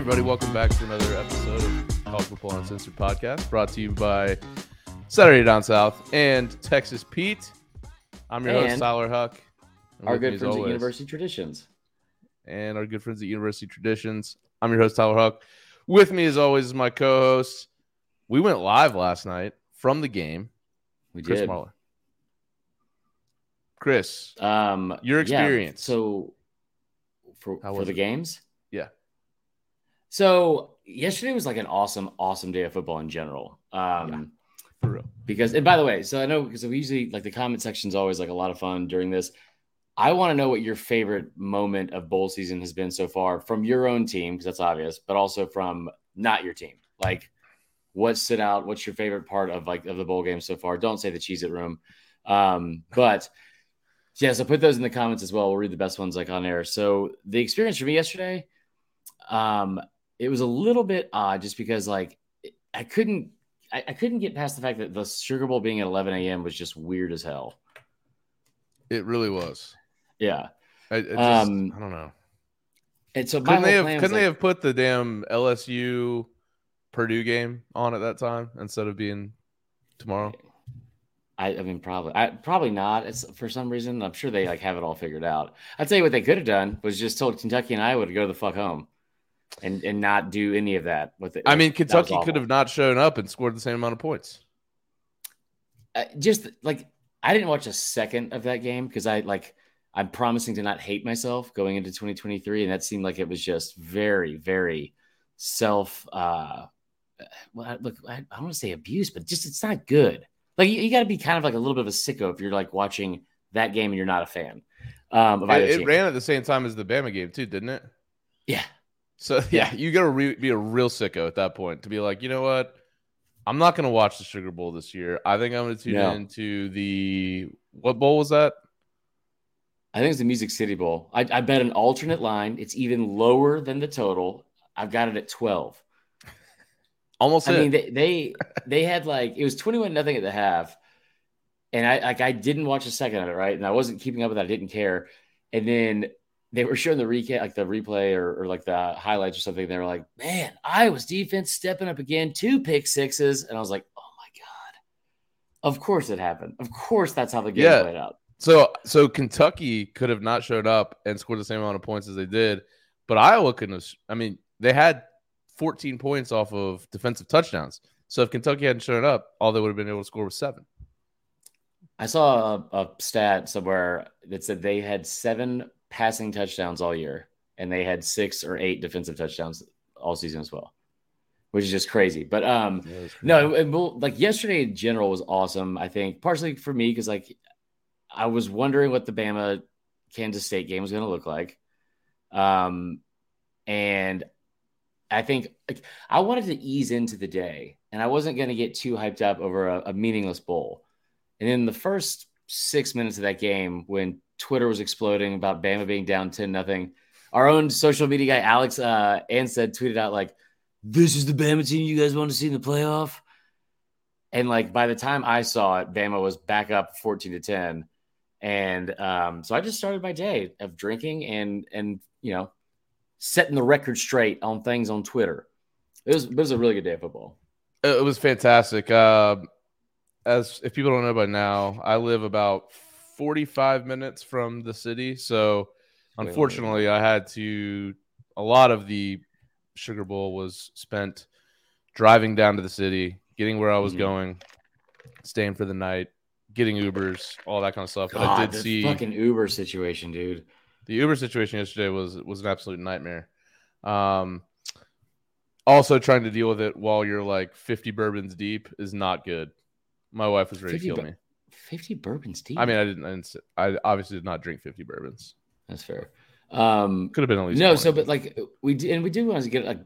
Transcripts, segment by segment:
everybody, welcome back to another episode of College Football Uncensored Podcast, brought to you by Saturday Down South and Texas Pete. I'm your host, Tyler Huck. and Our good friends at University Traditions. and our good friends at University Traditions. I'm your host, Tyler Huck. With me, as always, is my co-host. We went live last night from the game. We Chris did. Marler. Chris, Um, Your yeah, experience. so for How for the it? games. Yeah. So yesterday was like an awesome, awesome day of football in general. Um, for real. because and by the way, so I know because we usually like the comment section is always like a lot of fun during this. I want to know what your favorite moment of bowl season has been so far from your own team, because that's obvious, but also from not your team. Like what stood out? What's your favorite part of like of the bowl game so far? Don't say the Cheez-It room. Um, but yeah, so put those in the comments as well. We'll read the best ones like on air. So the experience for me yesterday, um, it was a little bit odd just because like I couldn't I, I couldn't get past the fact that the Sugar Bowl being at 11 a.m. was just weird as hell. It really was. Yeah. I, it just, Um, I don't know. And so Couldn't they have? Couldn't they have put the damn LSU Purdue game on at that time instead of being tomorrow? I, I mean, probably, I, probably not. It's for some reason. I'm sure they like have it all figured out. I'd you what they could have done was just told Kentucky and Iowa to go the fuck home, and and not do any of that. With it, I mean, Kentucky could have not shown up and scored the same amount of points. uh, just like I didn't watch a second of that game because I like I'm promising to not hate myself going into 2023, and that seemed like it was just very, very self. uh Well, I- look, I, I don't want to say abuse, but just it's not good. Like you, you got to be kind of like a little bit of a sicko if you're like watching that game and you're not a fan. Um, It, it ran at the same time as the Bama game too, didn't it? yeah, So yeah, you got to re- be a real sicko at that point to be like, you know what? I'm not going to watch the Sugar Bowl this year. I think I'm going to tune No. into the what bowl was that? I think it's the Music City Bowl. I, I bet an alternate line. It's even lower than the total. I've got it at 12. Almost. I it. mean, they, they they had like it was twenty one nothing at the half, and I like I didn't watch a second of it, right? And I wasn't keeping up with that. I didn't care. And then they were showing the recap, like the replay or, or like the highlights or something. They were like, "Man, Iowa's defense stepping up again, two pick sixes. and I was like, "Oh my god!" Of course it happened. Of course that's how the game Yeah. played out. So so Kentucky could have not showed up and scored the same amount of points as they did, but Iowa couldn't have. I mean, they had 14 points off of defensive touchdowns. So if Kentucky hadn't shown up, all they would have been able to score was seven. I saw a, a stat somewhere that said they had seven passing touchdowns all year, and they had six or eight defensive touchdowns all season as well, which is just crazy. But um, no, it, well, like yesterday in general was awesome. I think partially for me because like I was wondering what the Bama Kansas State game was going to look like, um, and I think like, I wanted to ease into the day, and I wasn't going to get too hyped up over a, a meaningless bowl. And in the first six minutes of that game, when Twitter was exploding about Bama being down ten nothing, our own social media guy Alex uh, Ansted tweeted out like, "This is the Bama team you guys want to see in the playoff." And like by the time I saw it, Bama was back up fourteen to ten, and um, so I just started my day of drinking and and you know setting the record straight on things on Twitter. It was it was a really good day of football. It it was fantastic. Uh, as if people don't know by now, I live about 45 minutes from the city, so unfortunately, I had to. A lot of the Sugar Bowl was spent driving down to the city, getting where I was Mhm. going, staying for the night, getting Ubers, all that kind of stuff. But I God, did see fucking Uber situation, dude. the Uber situation yesterday was was an absolute nightmare. Um, also trying to deal with it while you're like 50 bourbons deep is not good. My wife was ready to kill me. 50 bourbons deep. I mean, I didn't, I didn't. I obviously did not drink 50 bourbons. that's fair. Um, Could have been at least. no, 20. so but like we did, and we do want to get like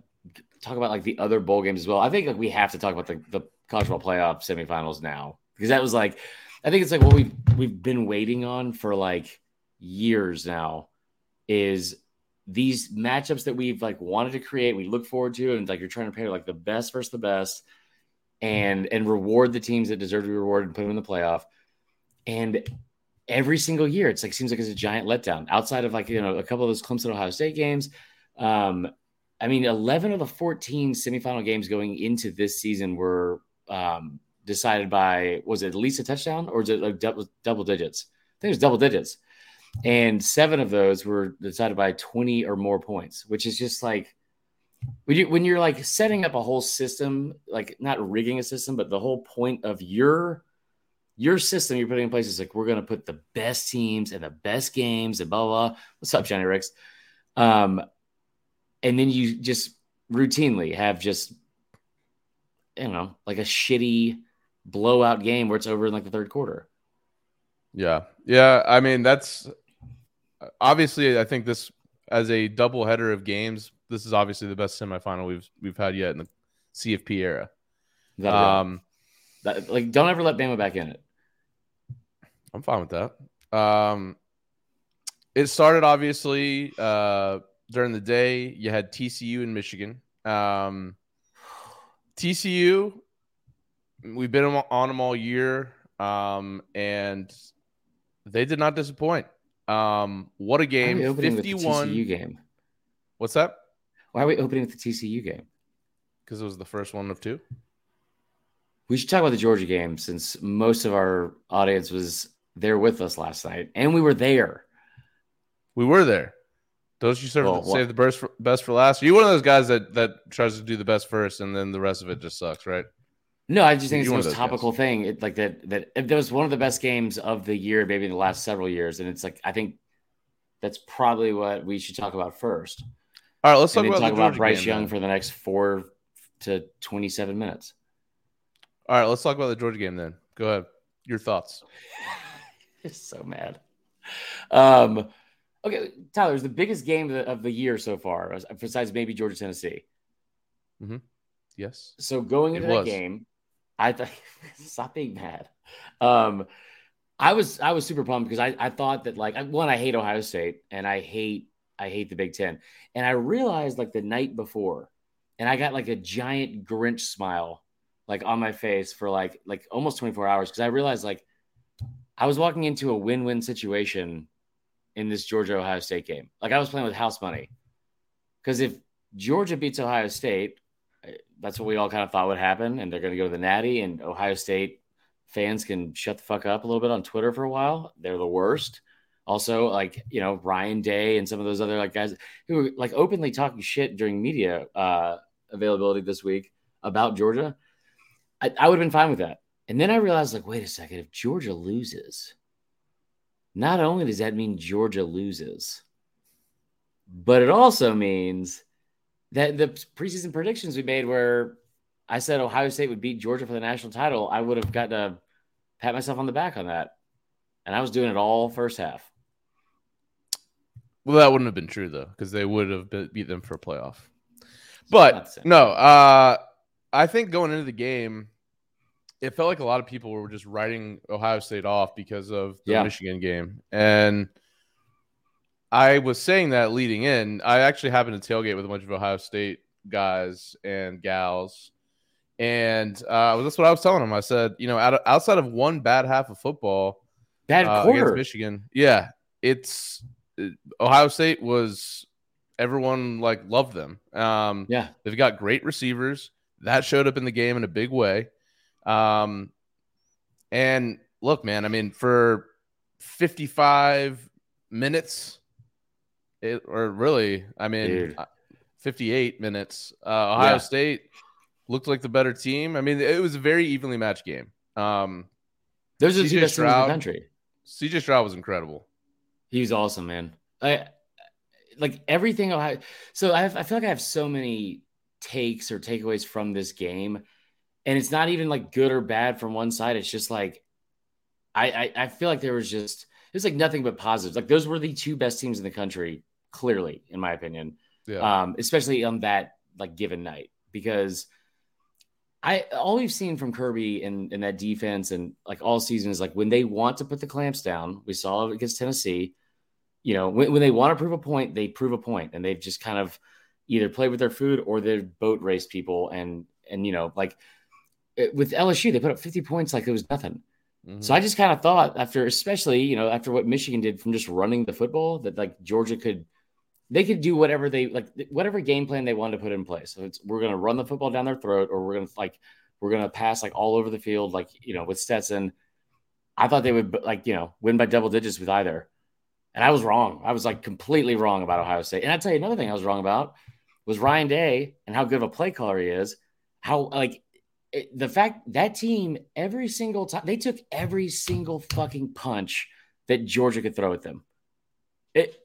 talk about like the other bowl games as well. I think like we have to talk about the, the college football playoff semifinals now because that was like I think it's like what we've we've been waiting on for like years now is these matchups that we've like wanted to create, we look forward to, and like you're trying to pair like the best versus the best, and and reward the teams that deserve to be rewarded and put them in the playoff. And every single year, it's like seems like it's a giant letdown. Outside of like you know a couple of those Clemson Ohio State games, um, I mean, 11 of the 14 semifinal games going into this season were um, decided by, was it at least a touchdown or was it like double, double digits? I think it was double digits. And seven of those were decided by 20 or more points, which is just like, when, you, when you're like setting up a whole system, like not rigging a system, but the whole point of your your system you're putting in place is like we're to put the best teams and the best games and blah blah. blah. What's up, Johnny Ricks? Um, and then you just routinely have just you know like a shitty blowout game where it's over in like the third quarter. Yeah, yeah. I mean, that's obviously. I think this as a double header of games, this is obviously the best semifinal we've we've had yet in the CFP era. Um, that, like, don't ever let Bama back in it. I'm fine with that. Um, it started obviously uh, during the day. You had TCU in Michigan. Um, TCU, we've been on them all year, um, and they did not disappoint. Um, what a game! Fifty-one TCU game. What's that? Why are we opening with the TCU game? Because it was the first one of two. We should talk about the Georgia game since most of our audience was there with us last night, and we were there. We were there. Don't you serve, well, save the best for, best for last? Are you one of those guys that that tries to do the best first, and then the rest of it just sucks, right? No, I just think it's the most topical guys. thing. It, like that that it was one of the best games of the year, maybe in the last several years, and it's like I think that's probably what we should talk about first. All right, let's talk about, talk about Bryce game, Young for the next four to twenty-seven minutes. All right, let's talk about the Georgia game then. Go ahead. Your thoughts. It's so mad. Um, okay, Tyler, is the biggest game of the, of the, year so far, besides maybe Georgia Tennessee. Mm-hmm. Yes. So going into that game, I thought stop being mad. Um, I was I was super pumped because I, I thought that like one I hate Ohio State and I hate I hate the Big Ten and I realized like the night before and I got like a giant Grinch smile like on my face for like like almost 24 hours because I realized like I was walking into a win-win situation in this Georgia Ohio State game. Like I was playing with house money. Because if Georgia beats Ohio State, that's what we all kind of thought would happen, and they're going to go to the Natty, and Ohio State fans can shut the fuck up a little bit on Twitter for a while. They're the worst. Also, like you know Ryan Day and some of those other like guys who were like openly talking shit during media uh, availability this week about Georgia. I, I would have been fine with that. And then I realized, like, wait a second, if Georgia loses, not only does that mean Georgia loses, but it also means that the preseason predictions we made where I said Ohio State would beat Georgia for the national title, I would have got to pat myself on the back on that. And I was doing it all first half. Well, that wouldn't have been true though, because they would have beat them for a playoff. But no, uh, I think going into the game, it felt like a lot of people were just writing Ohio State off because of the yeah. Michigan game. And I was saying that leading in. I actually happened to tailgate with a bunch of Ohio State guys and gals. And uh, that's what I was telling them. I said, you know, out of, outside of one bad half of football, bad uh, quarter against Michigan, yeah, it's Ohio State was everyone like loved them. Um, yeah, they've got great receivers that showed up in the game in a big way. Um, and look, man, I mean, for 55 minutes, it, or really, I mean, Dude. 58 minutes, uh, Ohio yeah. State looked like the better team. I mean, it was a very evenly matched game. Um, Those are the two best Stroud, teams in the country. CJ Stroud was incredible. He was awesome, man. I like everything Ohio. So I, have, I feel like I have so many takes or takeaways from this game and it's not even like good or bad from one side. It's just like I, I, I feel like there was just it's like nothing but positives. Like those were the two best teams in the country, clearly, in my opinion. Yeah. Um, especially on that like given night because I all we've seen from Kirby and, and that defense and like all season is like when they want to put the clamps down. We saw it against Tennessee. You know, when, when they want to prove a point, they prove a point, and they've just kind of either played with their food or they've boat race people and and you know like with LSU, they put up 50 points like it was nothing. Mm-hmm. So I just kind of thought after, especially, you know, after what Michigan did from just running the football, that like Georgia could, they could do whatever they like, whatever game plan they wanted to put in place. So it's we're gonna run the football down their throat, or we're gonna like we're gonna pass like all over the field, like you know, with Stetson. I thought they would like you know win by double digits with either, and I was wrong. I was like completely wrong about Ohio State. And I tell you another thing I was wrong about was Ryan Day and how good of a play caller he is. How like it, the fact that team every single time they took every single fucking punch that Georgia could throw at them. It.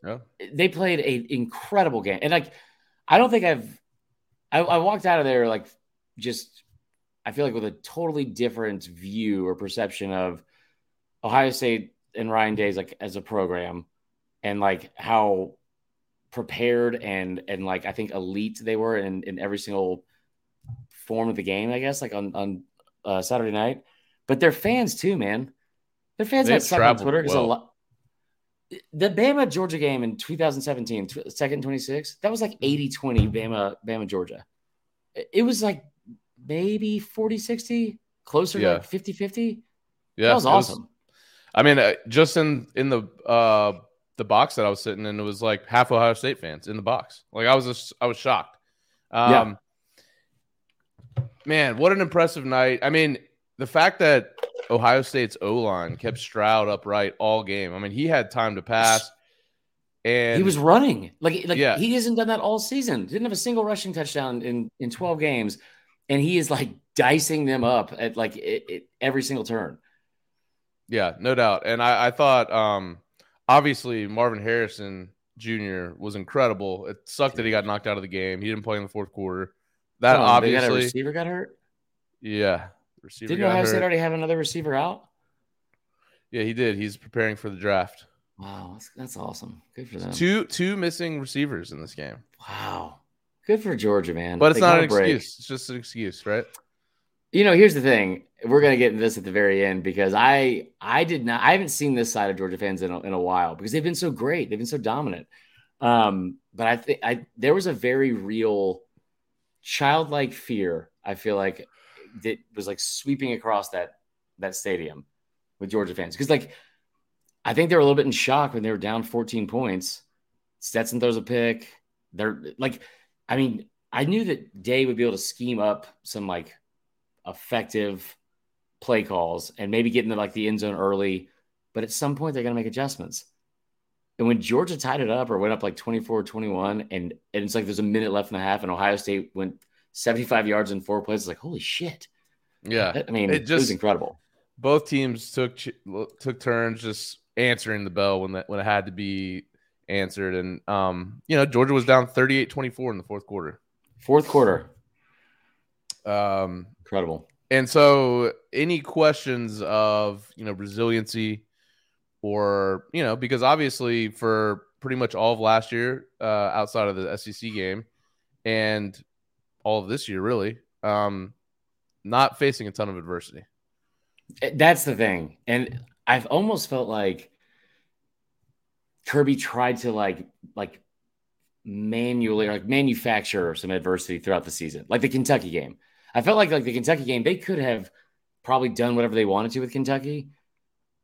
They played an incredible game, and like I don't think I've I, I walked out of there like just I feel like with a totally different view or perception of Ohio State and Ryan Day's like as a program, and like how prepared and and like I think elite they were in in every single form of the game. I guess like on on uh, Saturday night, but they're fans too, man. Their fans got stuck on Twitter because well. a lot the Bama Georgia game in 2017, second 26, that was like 80 20 Bama, Bama Georgia. It was like maybe 40 60, closer yeah. to 50 50. Yeah. That was awesome. Was, I mean, uh, just in, in the, uh, the box that I was sitting in, it was like half Ohio State fans in the box. Like I was, just, I was shocked. Um, yeah. man, what an impressive night. I mean, the fact that Ohio State's O line kept Stroud upright all game. I mean, he had time to pass, and he was running like like yeah. he hasn't done that all season. Didn't have a single rushing touchdown in in twelve games, and he is like dicing them up at like it, it, every single turn. Yeah, no doubt. And I, I thought, um, obviously, Marvin Harrison Jr. was incredible. It sucked that he got knocked out of the game. He didn't play in the fourth quarter. That oh, obviously, got a receiver got hurt. Yeah, Receiver Didn't Ohio State already have another receiver out? Yeah, he did. He's preparing for the draft. Wow, that's, that's awesome. Good for them. Two two missing receivers in this game. Wow, good for Georgia, man. But it's they not an excuse. It's just an excuse, right? You know, here's the thing. We're gonna get into this at the very end because I I did not I haven't seen this side of Georgia fans in a, in a while because they've been so great. They've been so dominant. Um, but I think I there was a very real childlike fear. I feel like that was like sweeping across that that stadium with Georgia fans because like I think they were a little bit in shock when they were down 14 points. Stetson throws a pick. They're like, I mean, I knew that Day would be able to scheme up some like effective play calls and maybe get into like the end zone early, but at some point they're going to make adjustments. And when Georgia tied it up or went up like 24 21, and, and it's like there's a minute left and a half, and Ohio State went 75 yards in four plays. It's like, holy shit. Yeah. I mean, it, just, it was incredible. Both teams took took turns just answering the bell when that when it had to be answered. And um, you know, Georgia was down 38-24 in the fourth quarter. Fourth quarter. Um incredible. And so any questions of you know resiliency or you know, because obviously for pretty much all of last year, uh, outside of the SEC game, and all of this year, really. Um, not facing a ton of adversity. Eh, that's the thing. And I've almost felt like Kirby tried to like like manually like manufacture some adversity throughout the season, like the Kentucky game. I felt like like the Kentucky game, they could have probably done whatever they wanted to with Kentucky,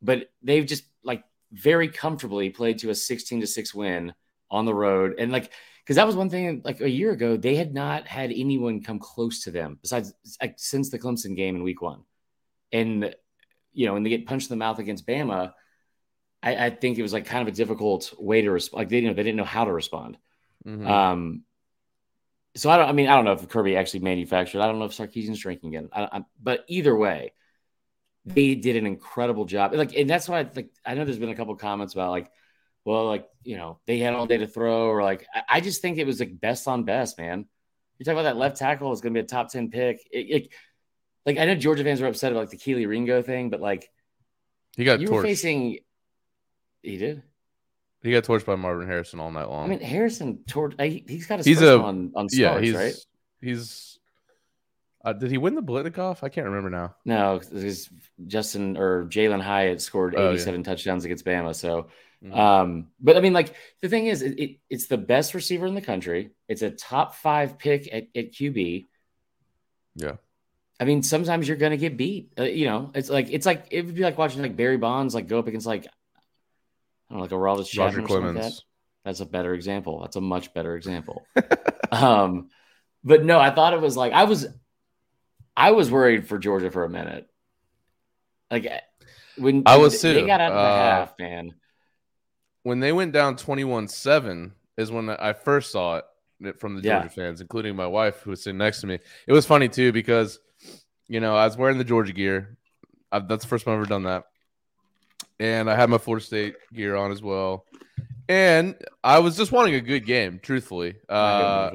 but they've just like very comfortably played to a 16 to 6 win on the road. And like because that was one thing like a year ago they had not had anyone come close to them besides like since the Clemson game in week one, and you know when they get punched in the mouth against Bama, I, I think it was like kind of a difficult way to respond. Like they you know they didn't know how to respond. Mm-hmm. Um, so I don't. I mean, I don't know if Kirby actually manufactured. I don't know if Sarkisian's drinking it. I, I, but either way, they did an incredible job. Like, and that's why. I like, I know there's been a couple comments about like well, like, you know, they had all day to throw, or like, I, just think it was like best on best, man. You talk about that left tackle is going to be a top 10 pick. It, it, like, I know Georgia fans were upset about like the Kelee Ringo thing, but like, he got you torched. were facing, he did. He got torched by Marvin Harrison all night long. I mean, Harrison torched. He's got his he's a, on on yeah, he's, right? He's. Uh, did he win the Biletnikoff? I can't remember now. No, because Justin or Jalin Hyatt scored 87 oh, yeah. touchdowns against Bama. So Mm-hmm. Um, but I mean, like the thing is, it, it, it's the best receiver in the country. It's a top five pick at, at QB. Yeah. I mean, sometimes you're gonna get beat. Uh, you know, it's like it's like it would be like watching like Barry Bonds like go up against like I don't know, like a Roger Clemens. Like That's a better example. That's a much better example. um, but no, I thought it was like I was, I was worried for Georgia for a minute. Like when I was they too. got out of the Uh, half, man. When they went down 21-7 is when I first saw it from the Yeah. Georgia fans, including my wife who was sitting next to me. It was funny too because you know I was wearing the Georgia gear. I, that's the first time I've ever done that, and I had my Florida State gear on as well. And I was just wanting a good game, truthfully. Uh,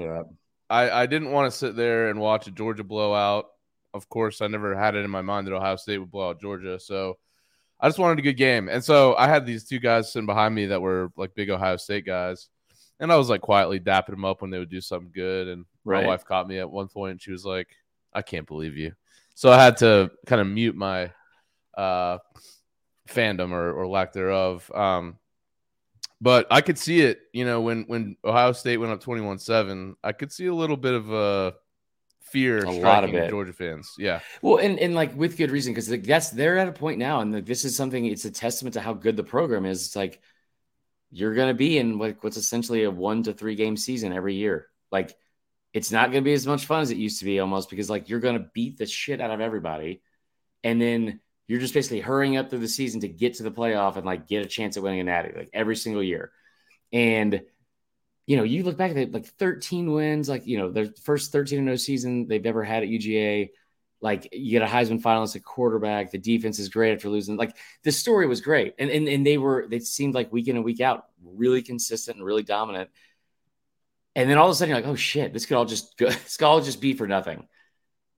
I, I didn't want to sit there and watch a Georgia blowout. Of course, I never had it in my mind that Ohio State would blow out Georgia. So I just wanted a good game. And so I had these two guys sitting behind me that were like big Ohio State guys. And I was like quietly dapping them up when they would do something good. And Right. my wife caught me at one point and she was like, I can't believe you. So I had to kind of mute my uh, fandom or, or lack thereof. Um, but I could see it, you know, when when Ohio State went up 21-7, I could see a little bit of a fear A lot of it. Georgia fans. Yeah. Well, and, and like with good reason, because like, that's they're at a point now, and like, this is something. It's a testament to how good the program is. It's like you're going to be in like what's essentially a one to three game season every year. Like it's not going to be as much fun as it used to be, almost because like you're going to beat the shit out of everybody, and then you're just basically hurrying up through the season to get to the playoff and like get a chance at winning a natty like every single year. And you know, you look back at it, like 13 wins, like you know, their first 13 0 season they've ever had at UGA. Like you get a Heisman finalist at quarterback. The defense is great after losing. Like the story was great, and and and they were. They seemed like week in and week out, really consistent and really dominant. And then all of a sudden, you're like, oh shit, this could all just go. This could all just be for nothing,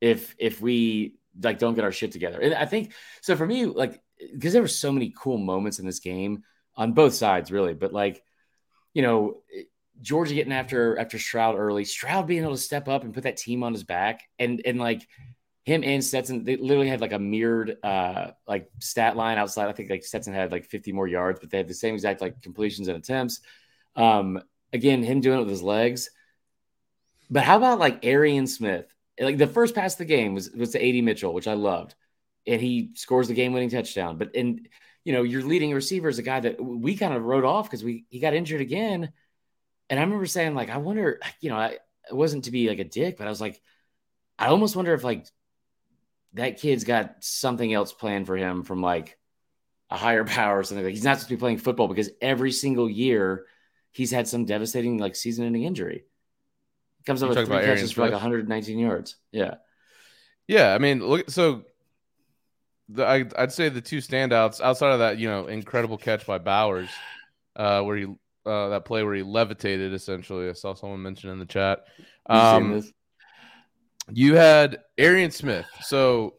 if if we like don't get our shit together. And I think so for me, like because there were so many cool moments in this game on both sides, really. But like, you know, Georgia getting after after Stroud early, Stroud being able to step up and put that team on his back, and and like him and Stetson, they literally had like a mirrored uh like stat line outside. I think like Stetson had like 50 more yards, but they had the same exact like completions and attempts. Um, again, him doing it with his legs. But how about like Arian Smith? Like the first pass of the game was was to AD Mitchell, which I loved, and he scores the game winning touchdown. But and you know, your leading receiver is a guy that we kind of wrote off because we he got injured again. And I remember saying, like, I wonder, you know, I it wasn't to be like a dick, but I was like, I almost wonder if like that kid's got something else planned for him from like a higher power or something. Like he's not supposed to be playing football because every single year he's had some devastating like season-ending injury. Comes up with three catches for like 119 yards. Yeah. Yeah, I mean, look. So, the, I, I'd say the two standouts outside of that, you know, incredible catch by Bowers, uh, where he uh, that play where he levitated essentially. I saw someone mention in the chat. You Um, you had Arian Smith. So,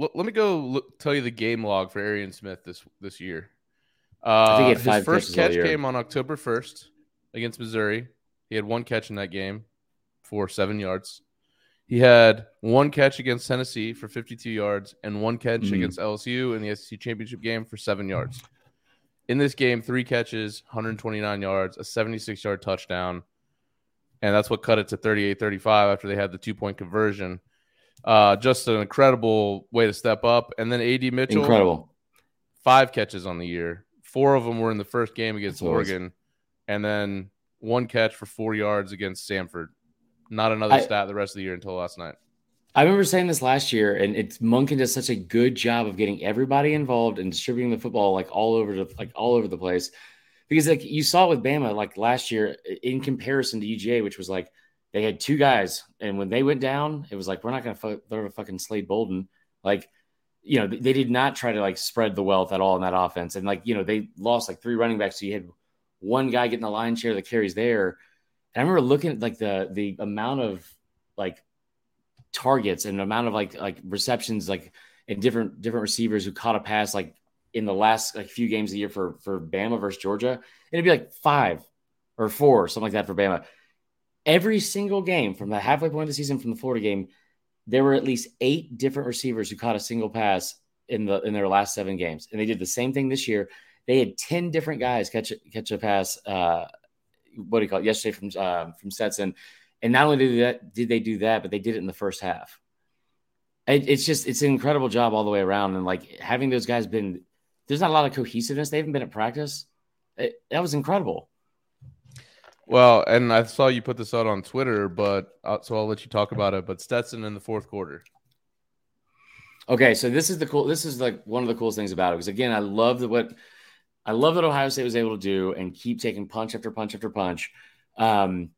l- let me go look, tell you the game log for Arian Smith this this year. Uh, think he had his first catch came on October first against Missouri. He had one catch in that game for seven yards. He had one catch against Tennessee for 52 yards and one catch Mhm. against LSU in the SEC championship game for seven yards. In this game, three catches, 129 yards, a 76 yard touchdown. And that's what cut it to 38 35 after they had the two point conversion. Uh, just an incredible way to step up. And then AD Mitchell, Incredible. five catches on the year. Four of them were in the first game against That's Oregon, and then one catch for four yards against Samford. Not another I- stat the rest of the year until last night. I remember saying this last year, and it's Monken does such a good job of getting everybody involved and distributing the football like all over the like all over the place. Because like you saw with Bama like last year in comparison to UGA, which was like they had two guys, and when they went down, it was like we're not to fu- throw to fucking Slade Bolden. Like, you know, they, did not try to like spread the wealth at all in that offense, and like you know they lost like three running backs, so you had one guy getting the line share that carries there. And I remember looking at like the the amount of like targets and amount of like like receptions like and different different receivers who caught a pass like in the last like few games of the year for for Bama versus Georgia, it'd be like five or four, something like that for Bama. Every single game from the halfway point of the season from the Florida game, there were at least eight different receivers who caught a single pass in the in their last seven games, and they did the same thing this year. They had ten different guys catch a, catch a pass. Uh, what do you call it? Yesterday from uh, from Stetson, and not only did that did they do that, but they did it in the first half. It, it's just it's an incredible job all the way around, and like having those guys been there's not a lot of cohesiveness. They haven't been at practice. It, that was incredible. Well, and I saw you put this out on Twitter, but uh, so I'll let you talk about it. But Stetson in the fourth quarter. Okay, so this is the cool. This is like one of the coolest things about it because again, I love that what I love that Ohio State was able to do and keep taking punch after punch after punch. Um,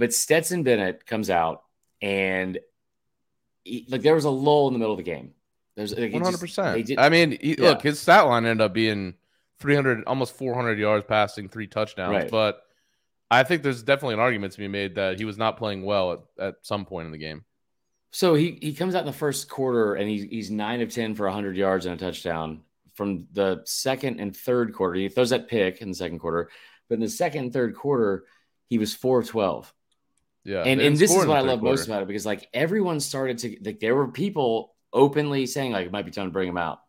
but Stetson Bennett comes out and he, like there was a lull in the middle of the game. There's one hundred percent. I mean, he, yeah. look, his stat line ended up being three hundred, almost four hundred yards passing, three touchdowns, right. but I think there's definitely an argument to be made that he was not playing well at, at some point in the game. So he he comes out in the first quarter and he's he's nine of ten for hundred yards and a touchdown. From the second and third quarter, he throws that pick in the second quarter, but in the second and third quarter, he was four of twelve. Yeah, and and this is what I love quarter. most about it because like everyone started to like there were people openly saying like it might be time to bring him out.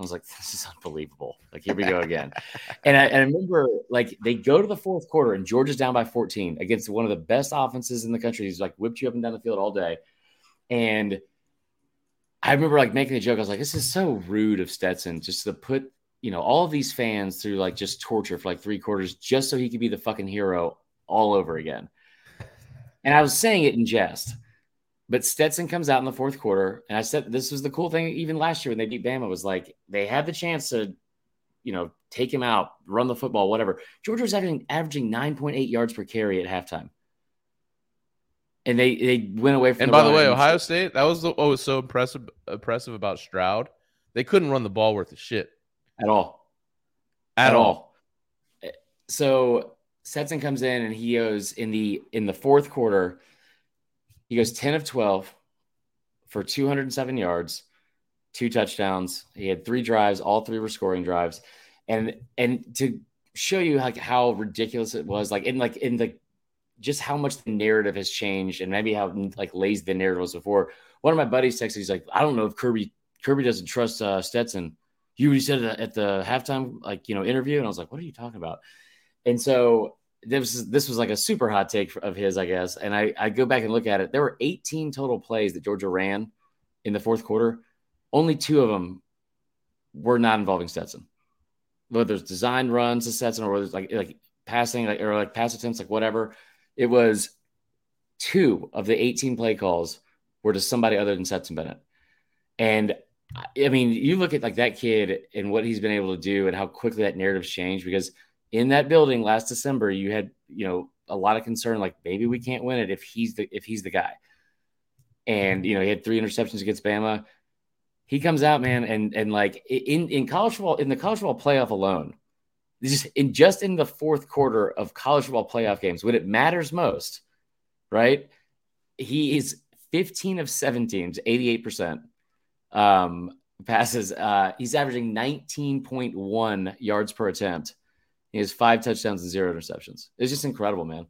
I was like, this is unbelievable. Like, here we go again. and, I, and I remember, like, they go to the fourth quarter and Georgia's down by 14 against one of the best offenses in the country. He's like whipped you up and down the field all day. And I remember, like, making a joke. I was like, this is so rude of Stetson just to put, you know, all of these fans through like just torture for like three quarters just so he could be the fucking hero all over again. And I was saying it in jest. But Stetson comes out in the fourth quarter, and I said this was the cool thing. Even last year when they beat Bama, was like they had the chance to, you know, take him out, run the football, whatever. Georgia was averaging averaging nine point eight yards per carry at halftime, and they they went away from. And by the way, Ohio State that was what was so impressive impressive about Stroud. They couldn't run the ball worth of shit at all, at, at all. all. So Stetson comes in and he goes in the in the fourth quarter he goes 10 of 12 for 207 yards, two touchdowns. He had three drives, all three were scoring drives. And and to show you like how ridiculous it was, like in like in the just how much the narrative has changed and maybe how like lazy the narrative was before. One of my buddies texted, me, he's like, I don't know if Kirby Kirby doesn't trust uh, Stetson. You said at the halftime, like you know, interview, and I was like, "What are you talking about?" And so this was, this was like a super hot take of his, I guess. And I, I go back and look at it. There were 18 total plays that Georgia ran in the fourth quarter. Only two of them were not involving Stetson. Whether it's design runs to Stetson or whether it's like like passing like or like pass attempts, like whatever. It was two of the 18 play calls were to somebody other than Stetson Bennett. And I mean, you look at like that kid and what he's been able to do and how quickly that narrative's changed because – in that building last December, you had, you know, a lot of concern, like maybe we can't win it if he's the if he's the guy. And you know, he had three interceptions against Bama. He comes out, man, and and like in in college football, in the college football playoff alone, just in just in the fourth quarter of college football playoff games, when it matters most, right? He is 15 of 17, 88% um, passes. Uh, he's averaging 19.1 yards per attempt he has five touchdowns and zero interceptions. It's just incredible, man.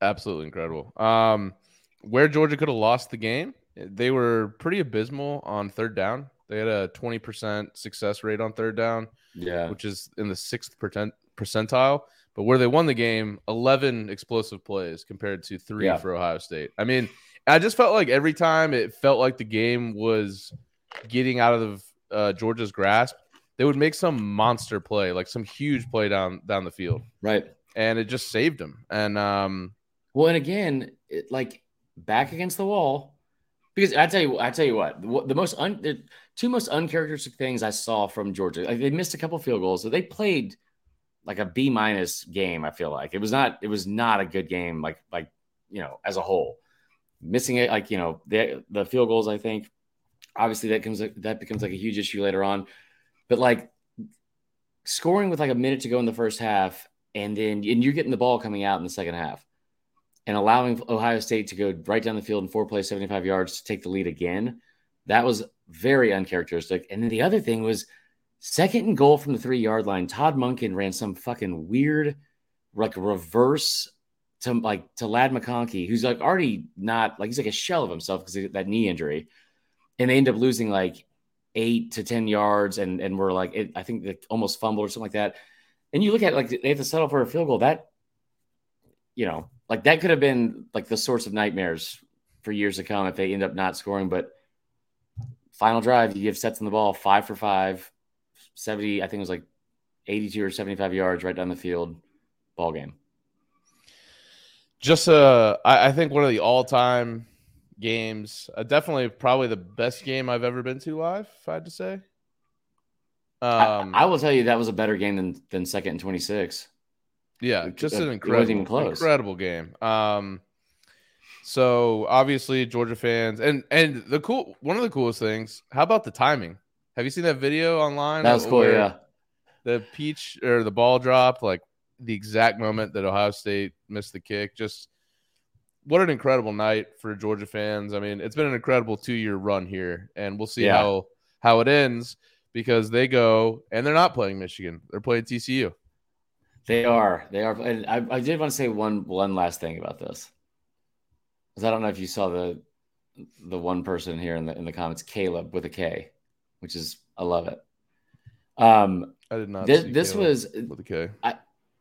Absolutely incredible. Um, where Georgia could have lost the game, they were pretty abysmal on third down. They had a 20% success rate on third down, yeah, which is in the sixth percentile. But where they won the game, 11 explosive plays compared to three yeah. for Ohio State. I mean, I just felt like every time it felt like the game was getting out of uh, Georgia's grasp, they would make some monster play, like some huge play down down the field. Right. And it just saved them. And um well, and again, it, like back against the wall, because I tell you, I tell you what, the most un, the two most uncharacteristic things I saw from Georgia, like they missed a couple field goals, so they played like a B minus game. I feel like it was not, it was not a good game, like like you know, as a whole. Missing it, like you know, the the field goals. I think obviously that comes that becomes like a huge issue later on. But like scoring with like a minute to go in the first half, and then and you're getting the ball coming out in the second half, and allowing Ohio State to go right down the field in four plays, 75 yards to take the lead again. That was very uncharacteristic. And then the other thing was second and goal from the three yard line. Todd Monken ran some fucking weird, like reverse to like to Ladd McConkey, who's like already not like he's like a shell of himself because of that knee injury, and they end up losing like eight to 10 yards and, and we're like, it, I think they almost fumbled or something like that. And you look at it, like they have to settle for a field goal that, you know, like that could have been like the source of nightmares for years to come if they end up not scoring. But final drive, you give Stetson the ball five for five, 70, I think it was like 82 or 75 yards right down the field, ball game. Just uh, I, I think one of the all-time games, uh, definitely probably the best game I've ever been to live. If I had to say, um, I, I will tell you that was a better game than than second and 26. Yeah, just an incredible, incredible game. Um, so obviously Georgia fans, and and the cool one of the coolest things. How about the timing? Have you seen that video online? That was cool. Yeah, the peach or the ball drop, like the exact moment that Ohio State missed the kick. Just what an incredible night for Georgia fans. I mean, it's been an incredible two year run here, and we'll see yeah. how how it ends because they go and they're not playing Michigan; they're playing TCU. They are. They are. And I, I did want to say one one last thing about this, because I don't know if you saw the the one person here in the in the comments, Caleb with a K, which is I love it. Um, I did not. This, this was with a K. I,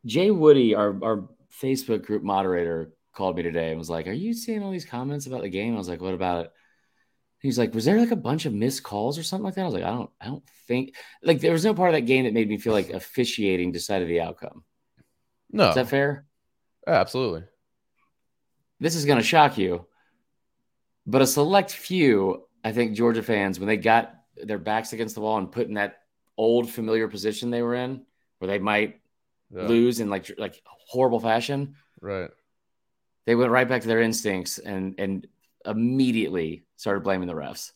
Jay Woody, our our Facebook group moderator, called me today and was like, "Are you seeing all these comments about the game?" I was like, "What about it?" He's like, "Was there like a bunch of missed calls or something like that?" I was like, "I don't, I don't think like there was no part of that game that made me feel like officiating decided the outcome." No, is that fair? Absolutely. This is going to shock you, but a select few, I think, Georgia fans, when they got their backs against the wall and put in that old familiar position they were in, where they might yeah. lose in like like horrible fashion, right? They went right back to their instincts and and immediately started blaming the refs.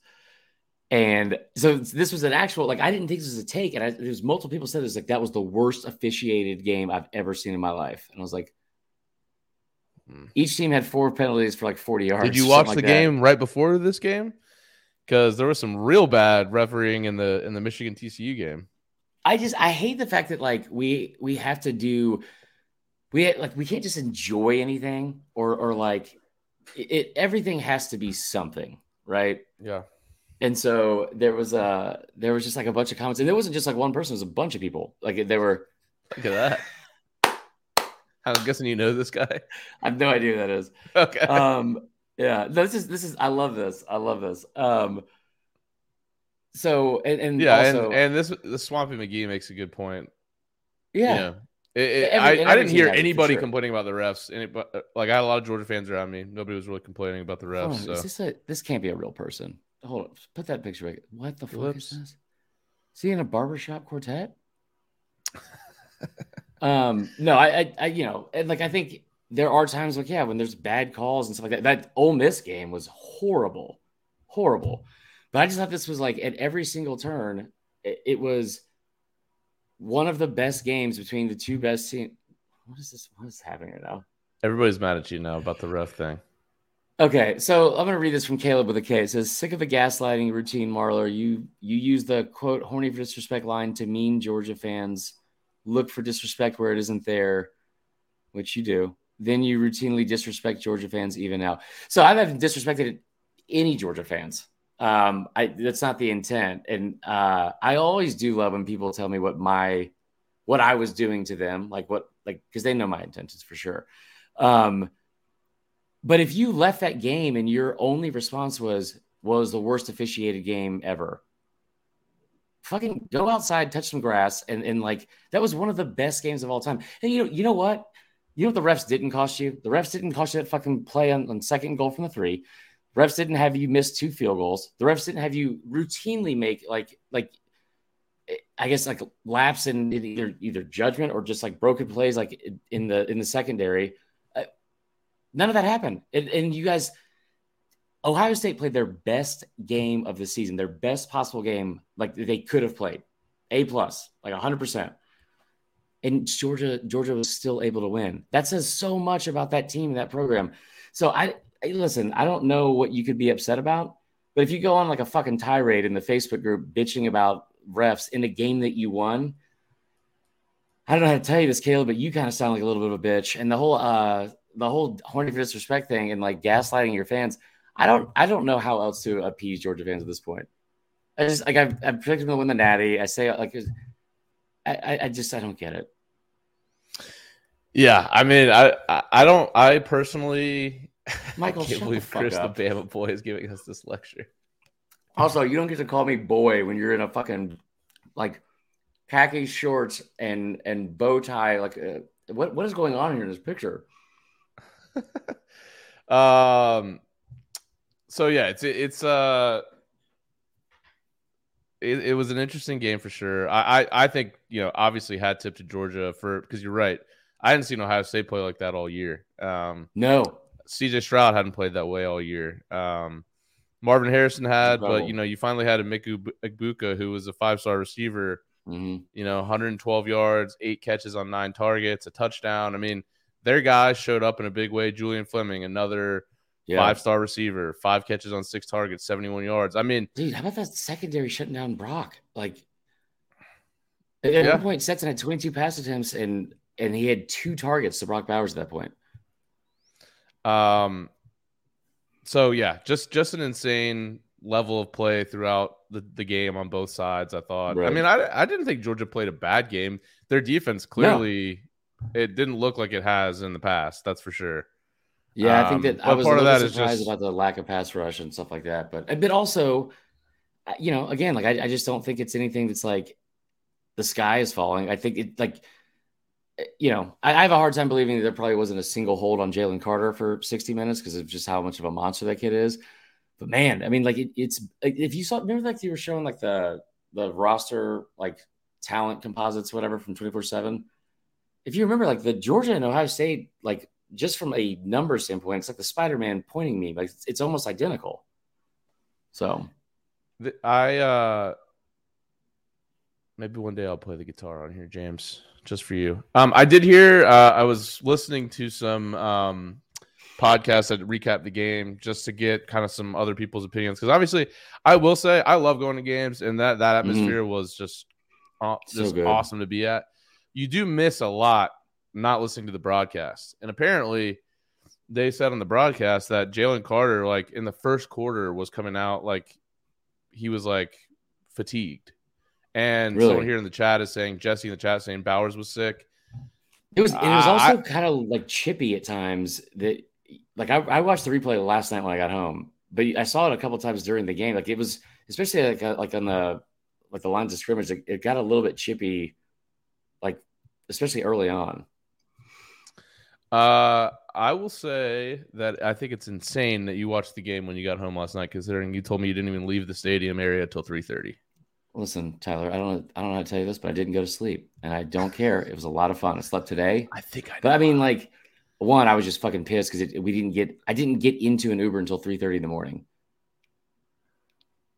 And so this was an actual like I didn't think this was a take, and I, there's multiple people said this like that was the worst officiated game I've ever seen in my life, and I was like, hmm. each team had four penalties for like 40 yards. Did you watch the like game right before this game? Because there was some real bad refereeing in the in the Michigan TCU game. I just I hate the fact that like we we have to do we like we can't just enjoy anything or or like it, it everything has to be something, right? Yeah. And so there was a there was just like a bunch of comments, and it wasn't just like one person; it was a bunch of people. Like they were. Look at that. I'm guessing you know this guy. I have no idea who that is. Okay. Um. Yeah. This is this is. I love this. I love this. Um. So and, and yeah, also, and, and this the Swampy McGee makes a good point. Yeah. yeah. It, it, Every, I, I didn't hear anybody sure. complaining about the refs. Any, but, like I had a lot of Georgia fans around me. Nobody was really complaining about the refs. Oh, so. this a, this can't be a real person hold on, put that picture back. What the fuck is this? Is he in a barbershop quartet? um, no, I, I, I, you know, and like I think there are times like yeah, when there's bad calls and stuff like that. That Ole Miss game was horrible, horrible. But I just thought this was like at every single turn, it, it was one of the best games between the two best teams. What is this? What is happening right now? Everybody's mad at you now about the ref thing. Okay, so I'm going to read this from Caleb with a K. It says, "Sick of the gaslighting routine, Marler. You you use the quote horny for disrespect line to mean Georgia fans look for disrespect where it isn't there, which you do. Then you routinely disrespect Georgia fans even now. So I haven't disrespected any Georgia fans. Um, I that's not the intent, and uh, I always do love when people tell me what my what I was doing to them, like what like because they know my intentions for sure. Um, but if you left that game and your only response was was the worst officiated game ever, fucking go outside, touch some grass, and and like that was one of the best games of all time. And you know, you know what? You know what the refs didn't cost you? The refs didn't cost you that fucking play on, on second goal from the three. Refs didn't have you miss two field goals. The refs didn't have you routinely make like like I guess like lapse in either either judgment or just like broken plays like in the in the secondary uh, None of that happened. And, and, you guys, Ohio State played their best game of the season, their best possible game, like they could have played. A plus, like 100%. And Georgia, Georgia was still able to win. That says so much about that team and that program. So I, Listen, I don't know what you could be upset about, but if you go on like a fucking tirade in the Facebook group bitching about refs in a game that you won, I don't know how to tell you this, Caleb, but you kind of sound like a little bit of a bitch. And the whole uh the whole horny for disrespect thing and like gaslighting your fans. I don't I don't know how else to appease Georgia fans at this point. I just like I've, I've predicted them to win the Natty. I say like I, I just I don't get it. Yeah, I mean I I don't I personally Michael I can't believe the Chris up. the Bama boy is giving us this lecture. Also, you don't get to call me boy when you're in a fucking like khaki shorts and and bow tie. Like, uh, what what is going on here in this picture? um. So yeah, it's it's uh. It, it was an interesting game for sure. I, I I think you know obviously hat tip to Georgia for because you're right. I hadn't seen Ohio State play like that all year. Um, no, CJ Stroud hadn't played that way all year. Um, Marvin Harrison had, but you know, you finally had Emeka Egbuka who was a five star receiver. Mm-hmm. You know, 112 yards, eight catches on nine targets, a touchdown. I mean, their guys showed up in a big way. Julian Fleming, another yeah. five star receiver, five catches on six targets, 71 yards. I mean, dude, how about that secondary shutting down Brock? Like, at yeah. one point, Stetson had 22 pass attempts and and he had two targets to Brock Bowers at that point. Um, so yeah, just just an insane level of play throughout the, the game on both sides. I thought. Right. I mean, I I didn't think Georgia played a bad game. Their defense clearly no. it didn't look like it has in the past. That's for sure. Yeah, um, I think that um, I was part a little of that surprised just... about the lack of pass rush and stuff like that. But but also, uh, you know, again, like I, I just don't think it's anything that's like the sky is falling. I think it like you know, I, I, have a hard time believing that there probably wasn't a single hold on Jalen Carter for 60 minutes because of just how much of a monster that kid is. But man, I mean, like it, it's if you saw, remember like you were showing like the the roster like talent composites, whatever from 24 seven. If you remember, like the Georgia and Ohio State, like just from a number standpoint, it's like the Spider Man pointing me, like it's, it's almost identical. So, I uh maybe one day I'll play the guitar on here, James just for you. Um, I did hear. Uh, I was listening to some um, podcasts that recap the game just to get kind of some other people's opinions because obviously, I will say I love going to games and that that mm-hmm. atmosphere mm-hmm. was just uh, just so awesome to be at. You do miss a lot not listening to the broadcast, and apparently. They said on the broadcast that Jalen Carter, like in the first quarter, was coming out like he was like fatigued and really? someone here in the chat is saying Jesse in the chat saying Bowers was sick. It was. It was also uh, kind of like chippy at times. That like I, I, watched the replay last night when I got home, but I saw it a couple times during the game. Like it was, especially like uh, like on the like the lines of scrimmage, it, it got a little bit chippy, like especially early on. Uh, I will say that I think it's insane that you watched the game when you got home last night, considering you told me you didn't even leave the stadium area until three thirty. Listen, Tyler, I don't I don't know how to tell you this, but I didn't go to sleep, and I don't care. It was a lot of fun. I slept today. I think I. But I mean, like, one, I was just fucking pissed because we didn't get. I didn't get into an Uber until three thirty in the morning.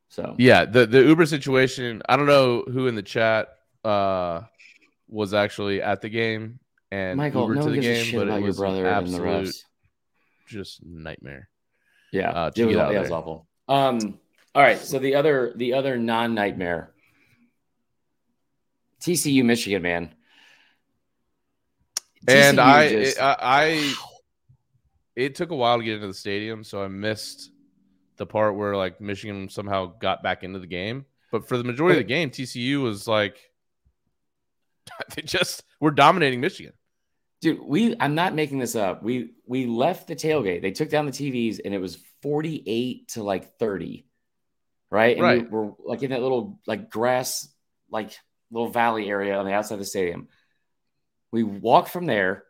So yeah, the the Uber situation. I don't know who in the chat uh was actually at the game and Michael, Uber no to the game, but it was brother absolute just nightmare. Yeah, uh, it, was, it was awful. Um, all right. So the other the other non nightmare, TCU Michigan man. And I, just, it, I, I, it took a while to get into the stadium, so I missed the part where like Michigan somehow got back into the game. But for the majority of the game, TCU was like, they just were dominating Michigan. Dude, we I'm not making this up. We we left the tailgate. They took down the TVs and it was 48 to like 30 right? And right. we were like in that little like grass, like little valley area on the outside of the stadium. We walk from there,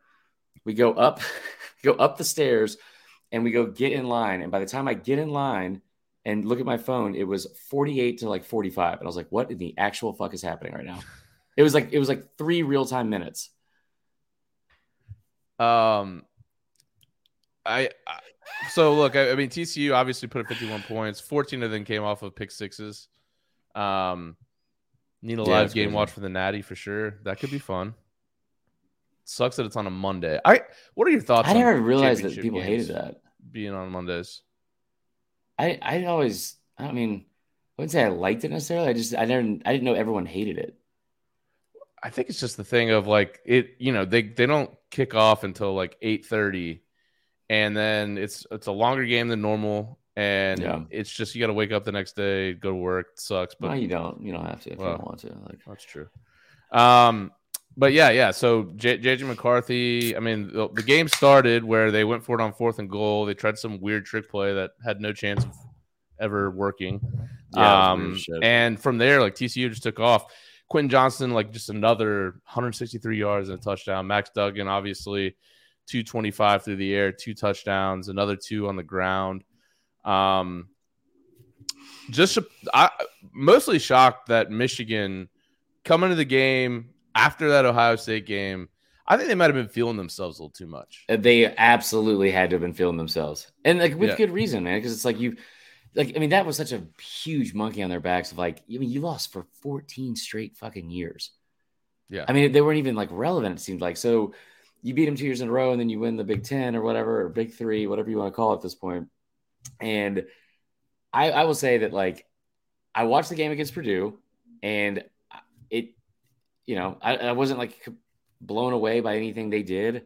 we go up, go up the stairs, and we go get in line. And by the time I get in line and look at my phone, it was 48 to like 45. And I was like, what in the actual fuck is happening right now? It was like it was like three real time minutes. Um I, I so look, I, I, mean TCU obviously put up 51 points. 14 of them came off of pick sixes. Um, need a yeah, live game crazy. watch for the Natty for sure. That could be fun. Sucks that it's on a Monday. I what are your thoughts? I never realized that people hated that being on Mondays. I I always I mean I wouldn't say I liked it necessarily. I just I never I didn't know everyone hated it. I think it's just the thing of like it. You know they they don't kick off until like eight thirty and then it's it's a longer game than normal. And yeah. it's just you got to wake up the next day go to work it sucks but no, you don't. You don't have to if well, you don't want to like. that's true. Um but yeah yeah so jj mccarthy i mean the, the, game started where they went for it on fourth and goal. They tried some weird trick play that had no chance of ever working. Yeah, um and from there like tcu just took off. Quentin Johnston, like just another 163 yards and a touchdown. Max Duggan, obviously, 225 through the air, two touchdowns, another two on the ground. Um, just I mostly shocked that Michigan coming to the game after that Ohio State game. I think they might have been feeling themselves a little too much. Uh, they absolutely had to have been feeling themselves, and like with yeah. good reason, man. Because it's like you, like I mean, that was such a huge monkey on their backs. Of like, I mean, you lost for 14 straight fucking years. Yeah, I mean, they weren't even like relevant. It seemed like so. You beat them two years in a row, and then you win the Big Ten or whatever, or Big Three, whatever you want to call it at this point. And I, I will say that like I watched the game against Purdue, and it, you know, I, I wasn't like blown away by anything they did.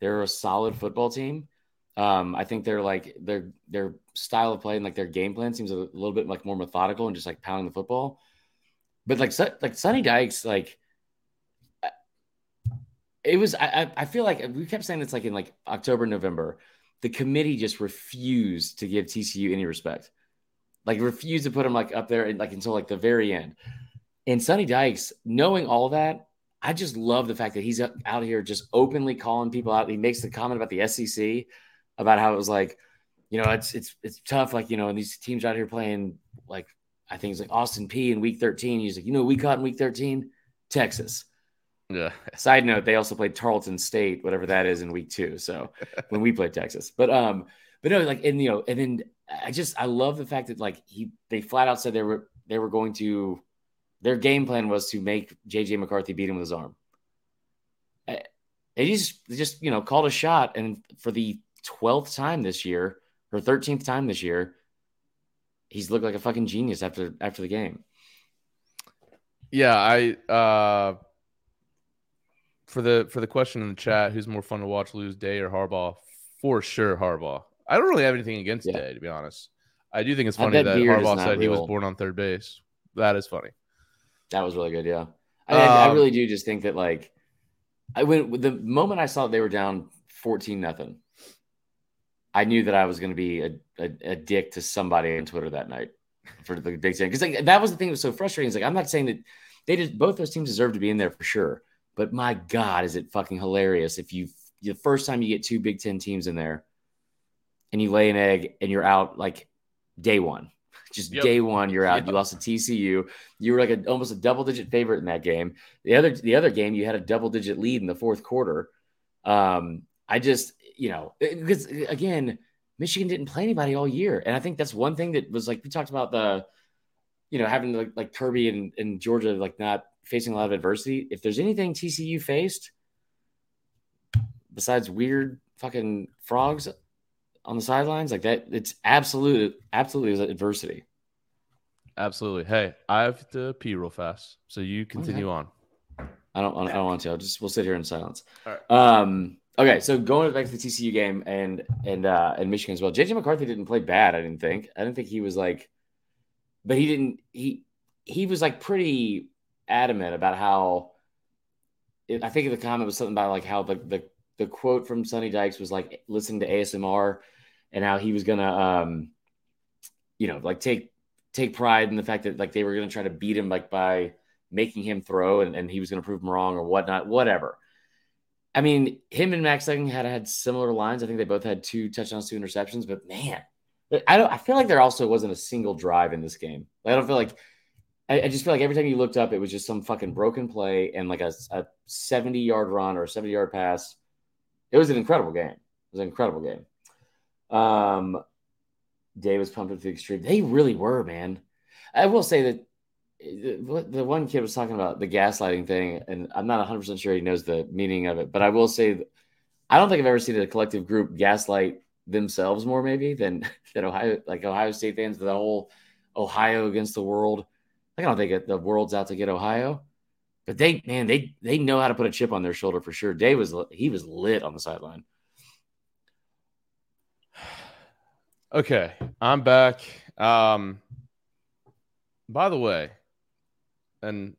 They're a solid football team. Um, I think they're like their their style of play and like their game plan seems a little bit like more methodical and just like pounding the football. But like like Sonny Dykes, like it was. I I feel like we kept saying it's like in like October November, the committee just refused to give TCU any respect, like refused to put him like up there and like until like the very end. And Sonny Dykes, knowing all that, I just love the fact that he's out here just openly calling people out. He makes the comment about the SEC about how it was like, you know, it's it's it's tough. Like you know, and these teams out here playing like I think it's like Austin P in Week 13. He's like, you know, we caught in Week 13, Texas. Yeah. Side note: They also played Tarleton State, whatever that is, in Week Two. So when we played Texas, but um, but no, like and you know, and then I just I love the fact that like he they flat out said they were they were going to their game plan was to make JJ McCarthy beat him with his arm. And he just, just you know called a shot, and for the twelfth time this year or thirteenth time this year, he's looked like a fucking genius after after the game. Yeah, I uh for the for the question in the chat, who's more fun to watch lose, Day or Harbaugh? For sure, Harbaugh. I don't really have anything against yeah. Day, to be honest. I do think it's funny that Harbaugh said real. he was born on third base. That is funny. That was really good. Yeah, I, um, I really do just think that like I went the moment I saw they were down fourteen nothing. I knew that I was going to be a, a, a, dick to somebody on Twitter that night for the Big Ten because like, that was the thing that was so frustrating. It's like I'm not saying that they just both those teams deserve to be in there for sure, but my God, is it fucking hilarious if you the first time you get two Big Ten teams in there and you lay an egg and you're out like day one. Just yep. day one, you're out. Yep. You lost to TCU. You were like a, almost a double digit favorite in that game. The other the other game, you had a double digit lead in the fourth quarter. Um, I just you know because again, Michigan didn't play anybody all year, and I think that's one thing that was like we talked about the you know having like, like Kirby and, and Georgia like not facing a lot of adversity. If there's anything TCU faced besides weird fucking frogs on the sidelines like that. It's absolute, absolutely is adversity. Absolutely. Hey, I have to pee real fast, so you continue okay. on. I don't. I don't want to. I'll just we'll sit here in silence. Right. Um. Okay. So going back to the TCU game and and uh and Michigan as well. JJ McCarthy didn't play bad. I didn't think. I didn't think he was like, but he didn't. He he was like pretty adamant about how. It, I think the comment was something about like how the the the quote from Sonny Dykes was like listening to ASMR and how he was gonna um you know like take take pride in the fact that like they were gonna try to beat him like by making him throw and, and he was gonna prove him wrong or whatnot, whatever. I mean, him and Max Duggan had had similar lines. I think they both had two touchdowns, two interceptions, but man, I don't I feel like there also wasn't a single drive in this game. I don't feel like I, I, just feel like every time you looked up, it was just some fucking broken play and like a, a 70 yard run or a 70 yard pass it was an incredible game. It was an incredible game. Um, was pumped to the extreme. They really were, man. I will say that uh, the one kid was talking about the gaslighting thing, and I'm not 100 percent sure he knows the meaning of it. But I will say, I don't think I've ever seen a collective group gaslight themselves more, maybe than than Ohio, like Ohio State fans. The whole Ohio against the world. I don't think the world's out to get Ohio. But they, man, they they know how to put a chip on their shoulder for sure. Day was he was lit on the sideline. Okay, I'm back. Um, by the way, and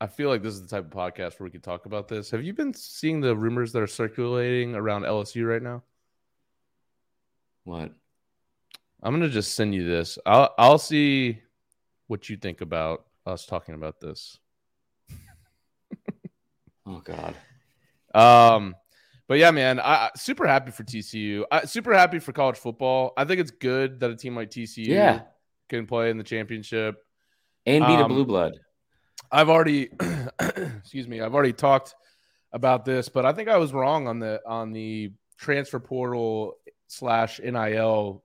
I feel like this is the type of podcast where we can talk about this. Have you been seeing the rumors that are circulating around LSU right now? What? I'm gonna just send you this. I'll I'll see what you think about us talking about this. Oh God. Um, but yeah, man, I super happy for TCU. I, super happy for college football. I think it's good that a team like TCU Yeah. can play in the championship. And beat a Um, blue blood. I've already, excuse me, I've already talked about this, but I think I was wrong on the on the transfer portal slash NIL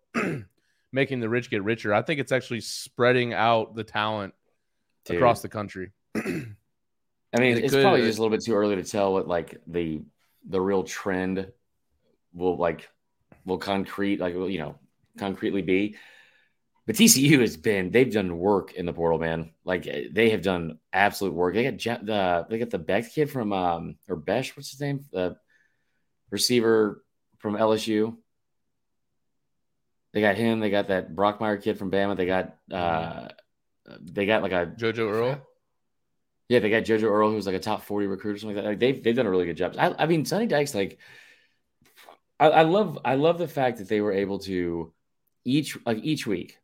making the rich get richer. I think it's actually spreading out the talent Dude. across the country. I mean, it it's could- probably just a little bit too early to tell what like the the real trend will like will concrete like will, you know concretely be. But TCU has been they've done work in the portal, man. Like they have done absolute work. They got Ja- the they got the Bech kid from um or Besh, what's his name? The receiver from LSU. They got him. They got that Brockmeyer kid from Bama. They got uh they got like a Jojo Earle. yeah, they got JoJo Earle, who's like a top 40 recruit or something like that. Like they've they've done a really good job. I, I mean, Sonny Dykes, like I, I love I love the fact that they were able to each like each week,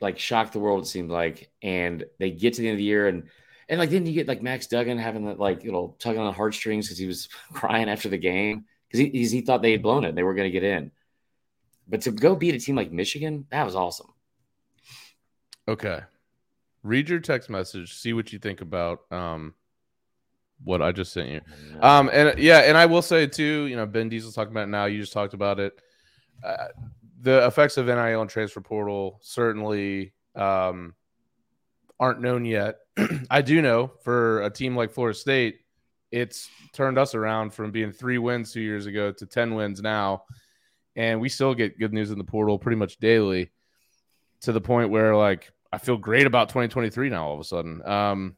like shock the world, it seemed like, and they get to the end of the year and and like then you get like Max Duggan having that like little tugging on the heartstrings because he was crying after the game because he he thought they had blown it, they were gonna get in. But to go beat a team like Michigan, that was awesome. Okay. Read your text message. See what you think about um what I just sent you. Um, and yeah, and I will say too, you know, Ben Diesel's talking about it now. You just talked about it. Uh, the effects of NIL and transfer portal certainly um, aren't known yet. I do know for a team like Florida State, it's turned us around from being three wins two years ago to 10 wins now. And we still get good news in the portal pretty much daily to the point where, like, I feel great about 2023 now all of a sudden. Um,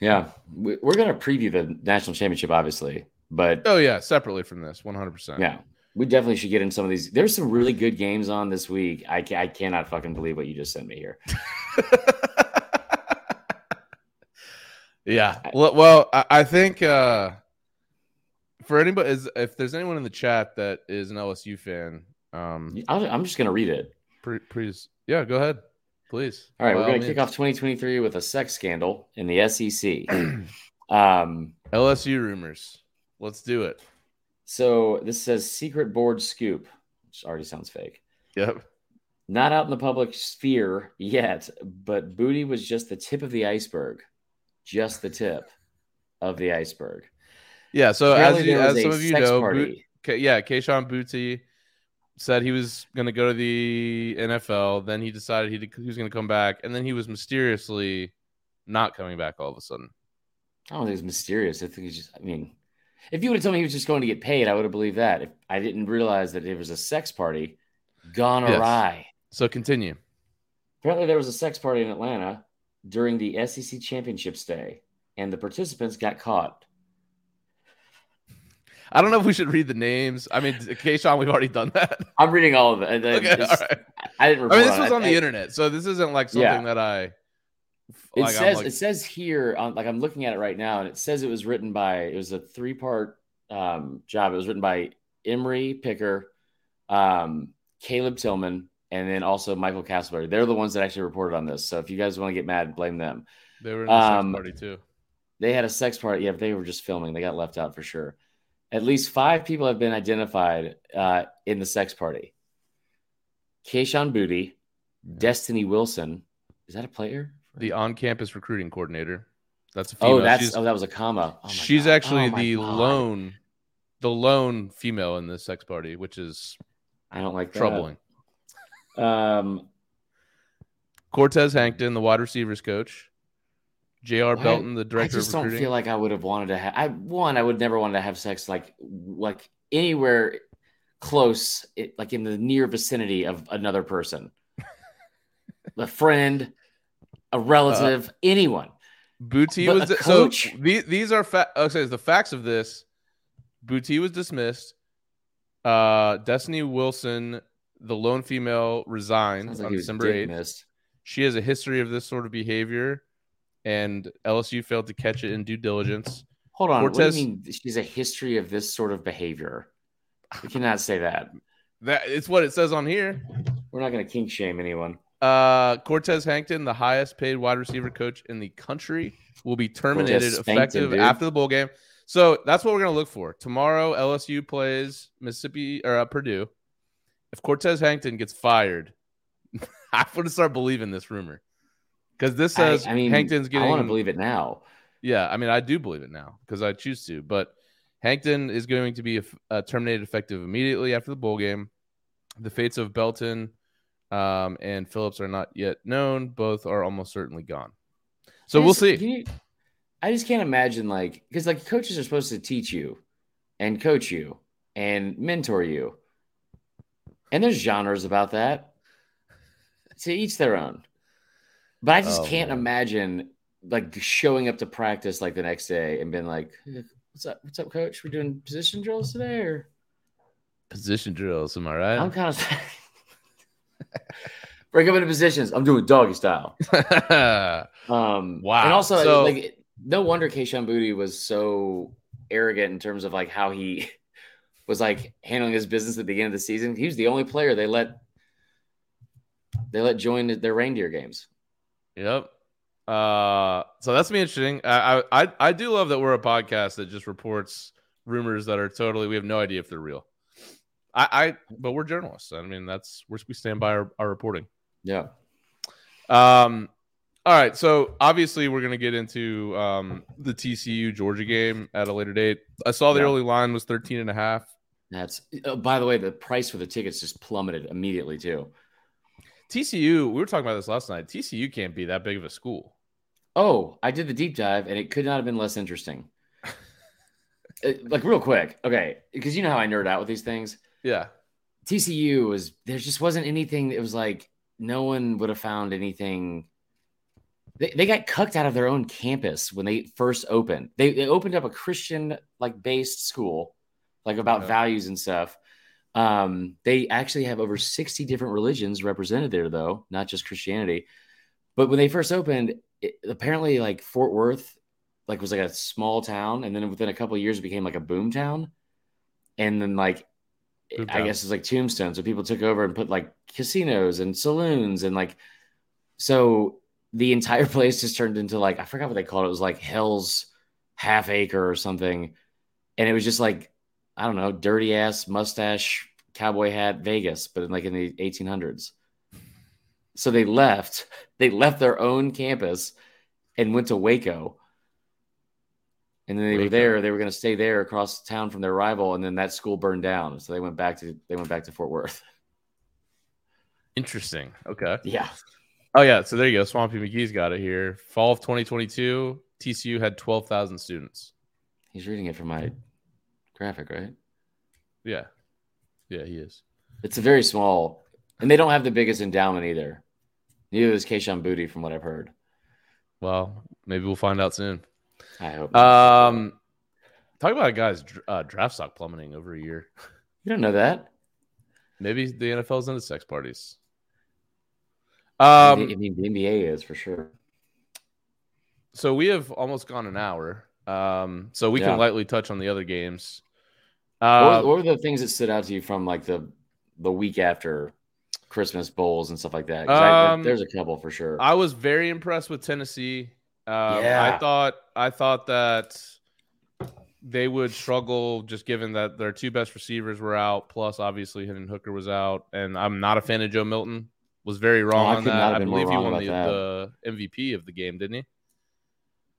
Yeah, we- we're gonna preview the national championship, obviously, but oh, yeah, separately from this, 100%. yeah, we definitely should get in some of these. There's some really good games on this week. I I cannot fucking believe what you just sent me here. yeah. Well, well I, I think uh, for anybody, is if there's anyone in the chat that is an LSU fan, um, I'll, I'm just gonna read it. please, yeah, go ahead, please. All right, By we're all gonna kick off 2023 with a sex scandal in the SEC. um, LSU rumors. Let's do it. so this says secret board scoop, which already sounds fake. Yep. Not out in the public sphere yet, but Boutte was just the tip of the iceberg. Just the tip of the iceberg. Yeah. So Apparently as you, as some of you know. Boot, K- yeah, Kayshon Boutte said he was going to go to the NFL. Then he decided he, he was going to come back, and then he was mysteriously not coming back all of a sudden. I don't think it's mysterious. I think he's just, I mean, if you would have told me he was just going to get paid, I would have believed that. If I didn't realize that it was a sex party gone Yes. awry. So continue. Apparently, there was a sex party in Atlanta during the SEC championship Day, and the participants got caught. I don't know if we should read the names. I mean, Kayshon, we've already done that. I'm reading all of it. Okay, It's- all right. I didn't I mean, this was it. on the I- internet, so this isn't like something Yeah. that I. It like, I'm says like- it says here on like I'm looking at it right now, and it says it was written by it was a three part um, job. It was written by Emery Picker, um, Caleb Tillman, and then also Michael Castleberry. They're the ones that actually reported on this. So if you guys want to get mad, blame them. they were in the um, sex party too. They had a sex party. Yeah, but they were just filming. They got left out for sure. At least five people have been identified uh, in the sex party. Kayshon Boutte, Destiny Wilson. Is that a player? The on-campus recruiting coordinator. That's a female. Oh, that's she's, oh, that was a comma. Oh she's God. actually Oh the God. lone, the lone female in the sex party, which is I don't like that. troubling. Um, Cortez Hankton, the wide receivers coach. J.R. Belton, the director. I just don't feel like I would have wanted to have. I one, I would never want to have sex like like anywhere close, it, like in the near vicinity of another person, a friend, a relative, anyone. Boutte But was so coach? the, these are fa- okay. The facts of this: Boutte was dismissed. Uh, Destiny Wilson, the lone female, resigned like on December eighth. She has a history of this sort of behavior, and LSU failed to catch it in due diligence. Hold on. Cortez- What do you mean? She's a history of this sort of behavior. We cannot say that. That it's what it says on here. We're not going to kink shame anyone. Uh, Cortez Hankton, the highest paid wide receiver coach in the country, will be terminated spanked him, effective after the bowl game. So that's what we're gonna look for tomorrow. LSU plays Mississippi or uh, Purdue. If Cortez Hankton gets fired, I'm gonna start believing this rumor because this says I, I mean, Hankton's getting. I want to believe it now. Yeah, I mean, I do believe it now because I choose to. But Hankton is going to be uh, terminated effective immediately after the bowl game. The fates of Belton um, and Phillips are not yet known. Both are almost certainly gone. So we'll see. You, I just can't imagine like because like coaches are supposed to teach you and coach you and mentor you, and there's genres about that. To each their own. But I just oh, can't man. imagine like showing up to practice like the next day and being like, "What's up? What's up, coach? We're doing position drills today, or position drills? Am I right? I'm kind of break up into positions. I'm doing doggy style. um, wow. And also, so, like, no wonder Kayshon Boutte was so arrogant in terms of like how he was like handling his business at the beginning of the season. He was the only player they let they let join their reindeer games. Yep. Uh, so that's me interesting. I, I I do love that we're a podcast that just reports rumors that are totally we have no idea if they're real. I, I but we're journalists. I mean that's where we stand by our, our reporting. Yeah. Um. All right. So obviously we're gonna get into um the TCU Georgia game at a later date. I saw the yeah. early line was 13 and a half. That's oh, by the way, the price for the tickets just plummeted immediately too. TCU, we were talking about this last night. TCU can't be that big of a school. Oh, I did the deep dive and it could not have been less interesting. Uh, like real quick, okay, because you know how I nerd out with these things. Yeah, TCU was there. Just wasn't anything. It was like no one would have found anything. They, they got cucked out of their own campus when they first opened. They, they opened up a Christian like based school, like about yeah. values and stuff. Um, they actually have over 60 different religions represented there, though, not just Christianity. But when they first opened, it, apparently, like Fort Worth, like was like a small town, and then within a couple years, it became like a boom town. And then, like, boom I town. guess it's like Tombstone. So people took over and put like casinos and saloons, and like, so the entire place just turned into like I forgot what they called it. It was like Hell's Half Acre or something, and it was just like I don't know, dirty ass mustache cowboy hat Vegas, but in like in the 1800s. So they left. They left their own campus and went to Waco. And then they Waco. were there. They were going to stay there across town from their rival, and then that school burned down. So they went back to they went back to Fort Worth. Interesting. Okay. Yeah. Oh yeah. So there you go. Swampy McGee's got it here. Fall of 2022, TCU had 12,000 students. He's reading it from my graphic, right? Yeah. Yeah, he is. It's a very small, and they don't have the biggest endowment either. Neither is Kayshon Boutte, from what I've heard. Well, maybe we'll find out soon. I hope. Um, talk about a guy's uh, draft stock plummeting over a year. You don't know that? Maybe the NFL's into sex parties. Um, I mean, the NBA is for sure. So we have almost gone an hour. Um, so we yeah. can lightly touch on the other games. Uh, what, were, the things that stood out to you from like the the week after Christmas bowls and stuff like that? Um, I, there's a couple for sure. I was very impressed with Tennessee. Um, yeah. I thought I thought that they would struggle just given that their two best receivers were out, plus obviously Hendon Hooker was out, and I'm not a fan of Joe Milton. Was very wrong oh, on that. I believe he won the, the, MVP of the game, didn't he?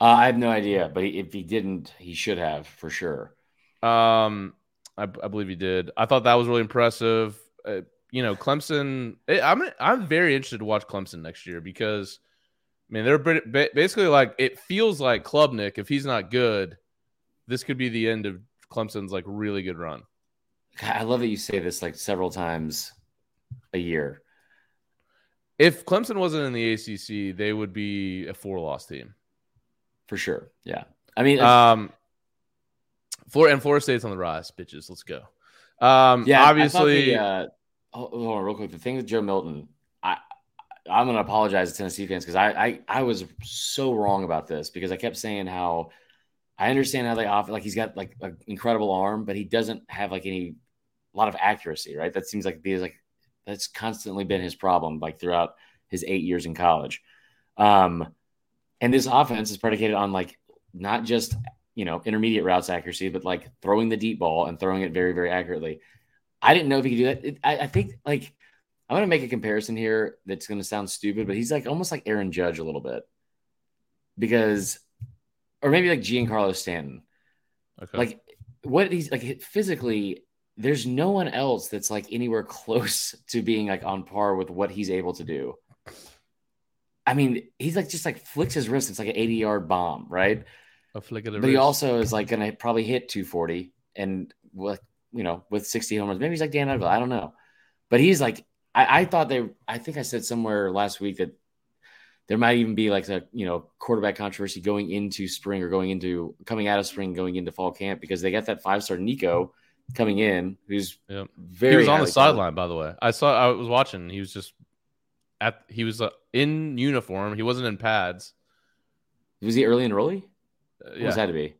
Uh, I have no idea, but he, if he didn't, he should have for sure. Um, I, I believe he did. I thought that was really impressive. Uh, you know, Clemson. Eh, I'm I'm very interested to watch Clemson next year because, I mean, they're basically like it feels like Klubnik. If he's not good, this could be the end of Clemson's like really good run. I love that you say this like several times a year. If Clemson wasn't in the ACC, they would be a four-loss team for sure. Yeah, I mean, um, Florida and Florida State's on the rise, bitches. Let's go. Um, yeah, obviously. The, uh, hold on, real quick. The thing with Joe Milton, I I'm gonna apologize to Tennessee fans because I, I I was so wrong about this because I kept saying how I understand how they offer like he's got like an incredible arm, but he doesn't have like any a lot of accuracy, right? That seems like be like that's constantly been his problem like throughout his eight years in college. Um, and this offense is predicated on like not just you know, intermediate routes accuracy, but like throwing the deep ball and throwing it very, very accurately. I didn't know if he could do that. It, I, I think like I'm going to make a comparison here that's going to sound stupid, but he's like almost like Aaron Judge a little bit because, or maybe like Giancarlo Stanton. Okay. Like what he's like physically, there's no one else that's like anywhere close to being like on par with what he's able to do. I mean, he's like just like flicks his wrist. It's like an 80 yard bomb, right? A flick of the but he also is like going to probably hit 240 and with, you know, with 60 homers. Maybe he's like Dan Udville. I don't know. But he's like, I, I thought they, I think I said somewhere last week that there might even be like a, you know, quarterback controversy going into spring or going into, coming out of spring, going into fall camp because they got that five star Nico coming in who's very. He was on the sideline, by the way. I saw, I was watching. He was just at he was uh, in uniform. He wasn't in pads. Was he early enrollee? Uh, yeah, had to be.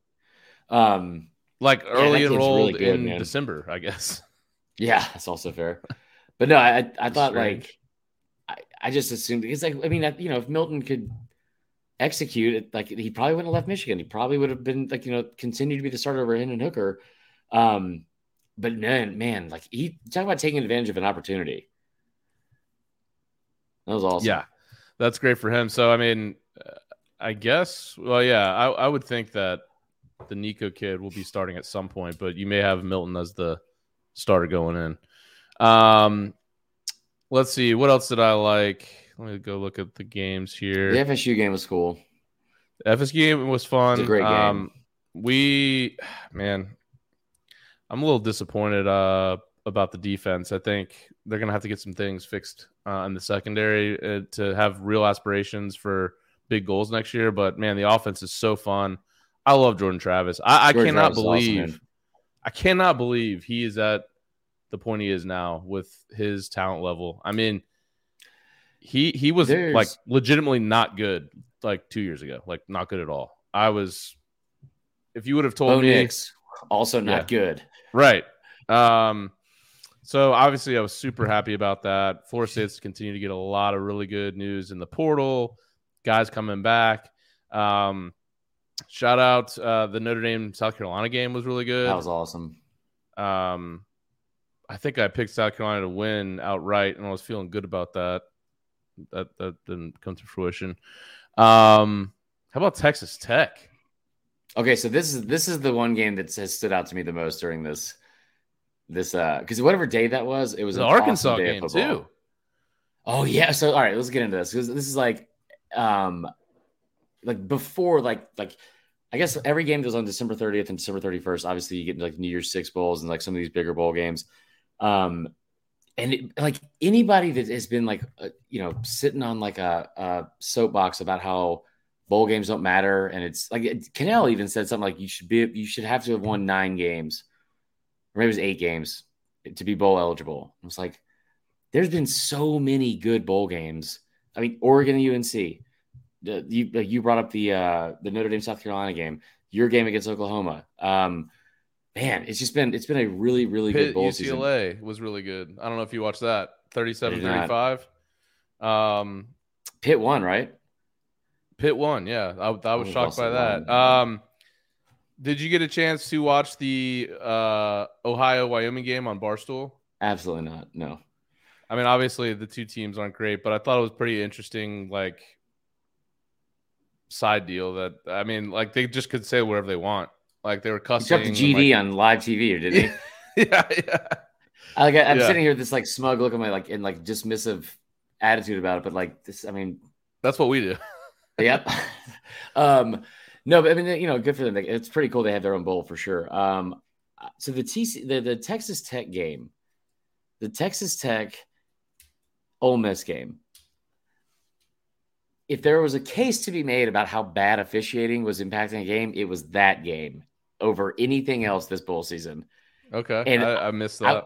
Um, like early yeah, enrolled really good, in man. December, I guess. Yeah, that's also fair. But no, I I thought Strange. like I, I just assumed because like I mean you know if Milton could execute it like he probably wouldn't have left Michigan. He probably would have been like you know continued to be the starter over Hendon Hooker. Um, but man, man, like he talk about taking advantage of an opportunity. That was awesome. Yeah, that's great for him. So I mean, I guess. Well, yeah, I, I would think that the Nico kid will be starting at some point, but you may have Milton as the starter going in. Um, let's see. What else did I like? Let me go look at the games here. The FSU game was cool. The FSU game was fun. Great game. Um, we, man, I'm a little disappointed uh, about the defense. I think they're going to have to get some things fixed uh, in the secondary uh, to have real aspirations for big goals next year. But man, the offense is so fun. I love Jordan Travis. I, I cannot Travis believe, awesome, I cannot believe he is at the point he is now with his talent level. I mean, he he was There's... like legitimately not good like two years ago, like not good at all. I was, if you would have told Bo me, Nix, also not yeah, good, right? Um, so obviously, I was super happy about that. Florida State's continue to get a lot of really good news in the portal, guys coming back. Um, shout out uh, the Notre Dame South Carolina game was really good. That was awesome. Um, I think I picked South Carolina to win outright, and I was feeling good about that. That that didn't come to fruition. Um, how about Texas Tech? Okay, so this is this is the one game that has stood out to me the most during this this uh because whatever day that was, it was the Arkansas awesome game too. Oh yeah. So all right, let's get into this because this is like um like before like like I guess every game goes on December 30th and December 31st. Obviously, you get into like New Year's Six bowls and like some of these bigger bowl games. Um, and it, like anybody that has been like uh, you know sitting on like a, a, soapbox about how bowl games don't matter, and it's like Kanell even said something like you should be you should have to have won nine games or maybe it was eight games to be bowl eligible. I was like, there's been so many good bowl games. I mean, Oregon and UNC. The, you you brought up the uh, the Notre Dame South Carolina game. Your game against Oklahoma. Um, man, it's just been it's been a really really Pitt, good bowl UCLA season. was really good. I don't know if you watched that 37-35. Um, Pitt won, right? Pitt won. Yeah, I, I was shocked by that. Um, did you get a chance to watch the uh, Ohio Wyoming game on Barstool? Absolutely not. No. I mean, obviously the two teams aren't great, but I thought it was pretty interesting, like side deal that I mean, like they just could say whatever they want. Like they were cussing. He the GD like, on live TV, did he? yeah, yeah. I, like I'm yeah. sitting here with this like smug look at my like in like dismissive attitude about it, but like this, I mean, that's what we do. yep. um, no, but I mean, you know, good for them. It's pretty cool. They have their own bowl for sure. Um, so the TC, the, the Texas Tech game, the Texas Tech Ole Miss game. If there was a case to be made about how bad officiating was impacting a game, it was that game over anything else this bowl season. Okay, and I, I missed that. I,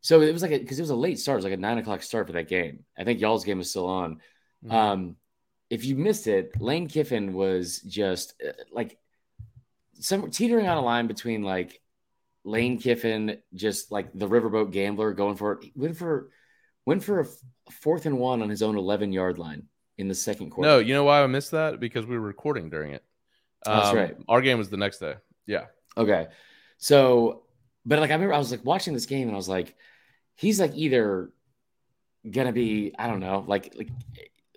so it was like because it was a late start. It was like a nine o'clock start for that game. I think y'all's game was still on. Mm-hmm. Um, if you missed it, Lane Kiffin was just uh, like some teetering on a line between like Lane Kiffin, just like the riverboat gambler, going for it. Went for went for a fourth and one on his own eleven yard line in the second quarter. No, you know why I missed that? Because we were recording during it. That's Um, right. Our game was the next day. Yeah. Okay. So, but like I remember I was like watching this game and I was like, he's like either gonna be, I don't know, like like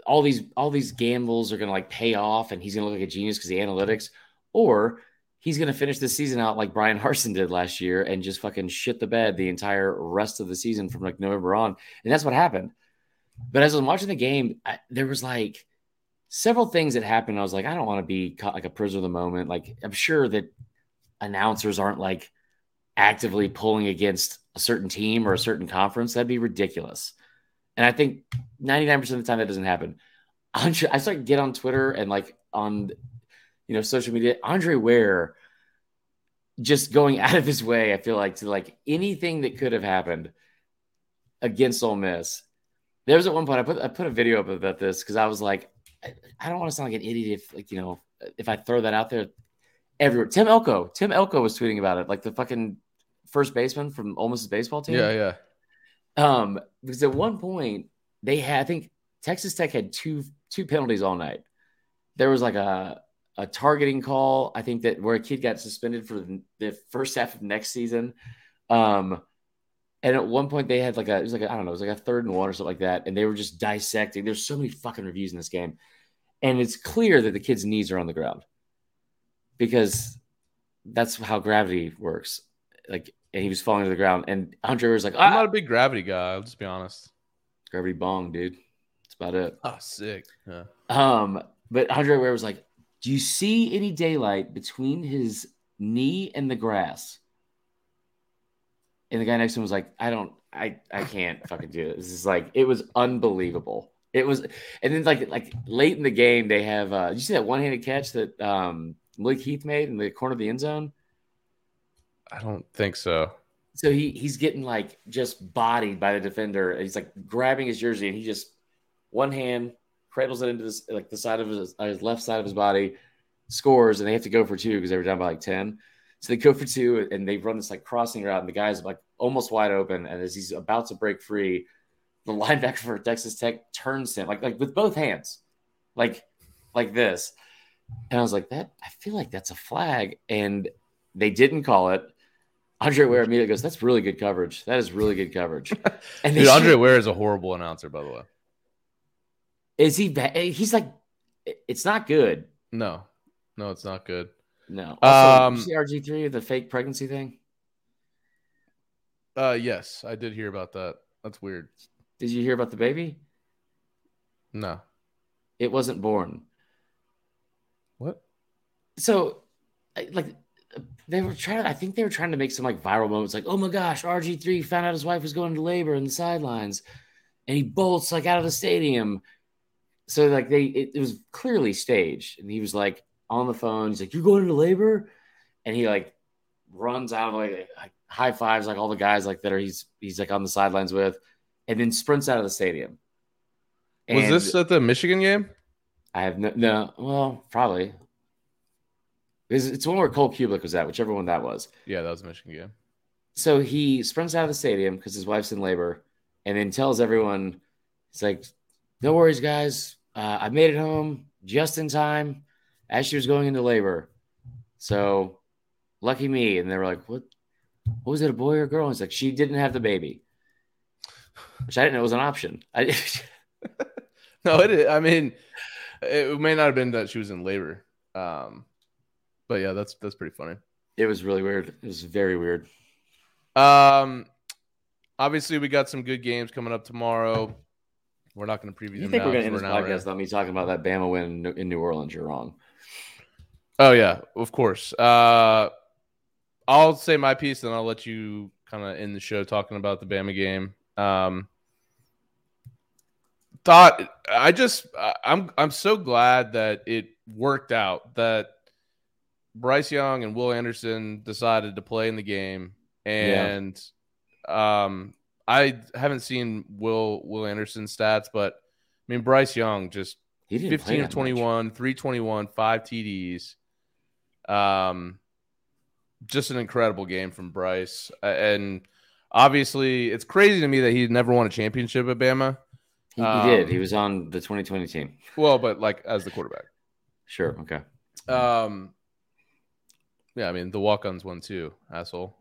all these all these gambles are gonna like pay off and he's gonna look like a genius because the analytics, or he's gonna finish the season out like Brian Harsin did last year and just fucking shit the bed the entire rest of the season from like November on. And that's what happened. But as I was watching the game, I, there was like several things that happened. I was like, I don't want to be caught like a prisoner of the moment. Like I'm sure that announcers aren't like actively pulling against a certain team or a certain conference. That'd be ridiculous. And I think 99% of the time that doesn't happen. I start to get on Twitter and like on you know social media. Andre Ware just going out of his way, I feel like, to like anything that could have happened against Ole Miss. There was at one point I put I put a video up about this because I was like, I, I don't want to sound like an idiot if like you know if I throw that out there everywhere. Tim Elko, Tim Elko was tweeting about it, like the fucking first baseman from Ole Miss's baseball team. Yeah. Yeah. Um, because at one point they had, I think Texas Tech had two two penalties all night. There was like a a targeting call, I think that where a kid got suspended for the, first half of next season. Um, and at one point they had like a it was like I don't know, it was like a third and one or something like that, and they were just dissecting. There's so many fucking reviews in this game, and it's clear that the kid's knees are on the ground because that's how gravity works. Like, and he was falling to the ground, and Andre was like, I'm "Ah, not a big gravity guy. I'll just be honest. gravity bong, dude." That's about it. Oh, sick. Yeah. Um, but Andre Ware was like, "Do you see any daylight between his knee and the grass?" And the guy next to him was like, "I don't, I, I can't fucking do it. This is like, it was unbelievable. It was, and then like, like late in the game, they have. uh Did you see that one-handed catch that um Malik Heath made in the corner of the end zone? I don't think so. So he he's getting like just bodied by the defender. He's like grabbing his jersey, and he just one hand cradles it into this like the side of his, uh, his left side of his body, scores, and they have to go for two because they were down by like ten. So they go for two, and they run this like crossing route, and the guy's like almost wide open. And as he's about to break free, the linebacker for Texas Tech turns him like like with both hands, like like this. And I was like, that I feel like that's a flag, and they didn't call it. Andre Ware immediately goes, "That's really good coverage. That is really good coverage." And Dude, Andre should- Ware is a horrible announcer, by the way. Is he? He's like, it's not good. No, no, it's not good. No. Also, Um, you see RG three the fake pregnancy thing. Uh, yes, I did hear about that. That's weird. Did you hear about the baby? No. It wasn't born. What? So, like, they were trying. I think they were trying to make some like viral moments, like, "Oh my gosh, RG three found out his wife was going to labor in the sidelines, and he bolts like out of the stadium." So, like, they it, it was clearly staged, and he was like on the phone. He's like, "You're going into labor," and he like runs out like, like high fives like all the guys like that are he's he's like on the sidelines with, and then sprints out of the stadium. Was this at the Michigan game? I have no, no well, probably. It's, it's one where Cole Cubelic was at, whichever one that was. Yeah, that was Michigan game. So he sprints out of the stadium because his wife's in labor and then tells everyone, he's like, no worries, guys. Uh, I made it home just in time as she was going into labor. So lucky me. And they were like, what? What was it, a boy or a girl? And he's like, she didn't have the baby, which I didn't know was an option. I, No, it. is- I mean, it may not have been that she was in labor. Um, but yeah, that's that's pretty funny. it was really weird. It was very weird. Um, obviously, we got some good games coming up tomorrow. We're not going to preview You think we're going to end this we're an hour in. podcast without me talking about that Bama win in New- Orleans? You're wrong. Oh yeah, of course. Uh, I'll say my piece, and I'll let you kind of end the show talking about the Bama game. Um, thought I just I'm I'm so glad that it worked out that Bryce Young and Will Anderson decided to play in the game, and um, I haven't seen Will Will Anderson's stats, but I mean Bryce Young just He 15 of that much. 21, 321, five TDs. Um, just an incredible game from Bryce. And obviously, it's crazy to me that he never won a championship at Bama. He, he Um, did. He was on the 2020 team. Well, but like as the quarterback. Sure. Okay. Um, yeah, I mean the walk-ons won too, asshole.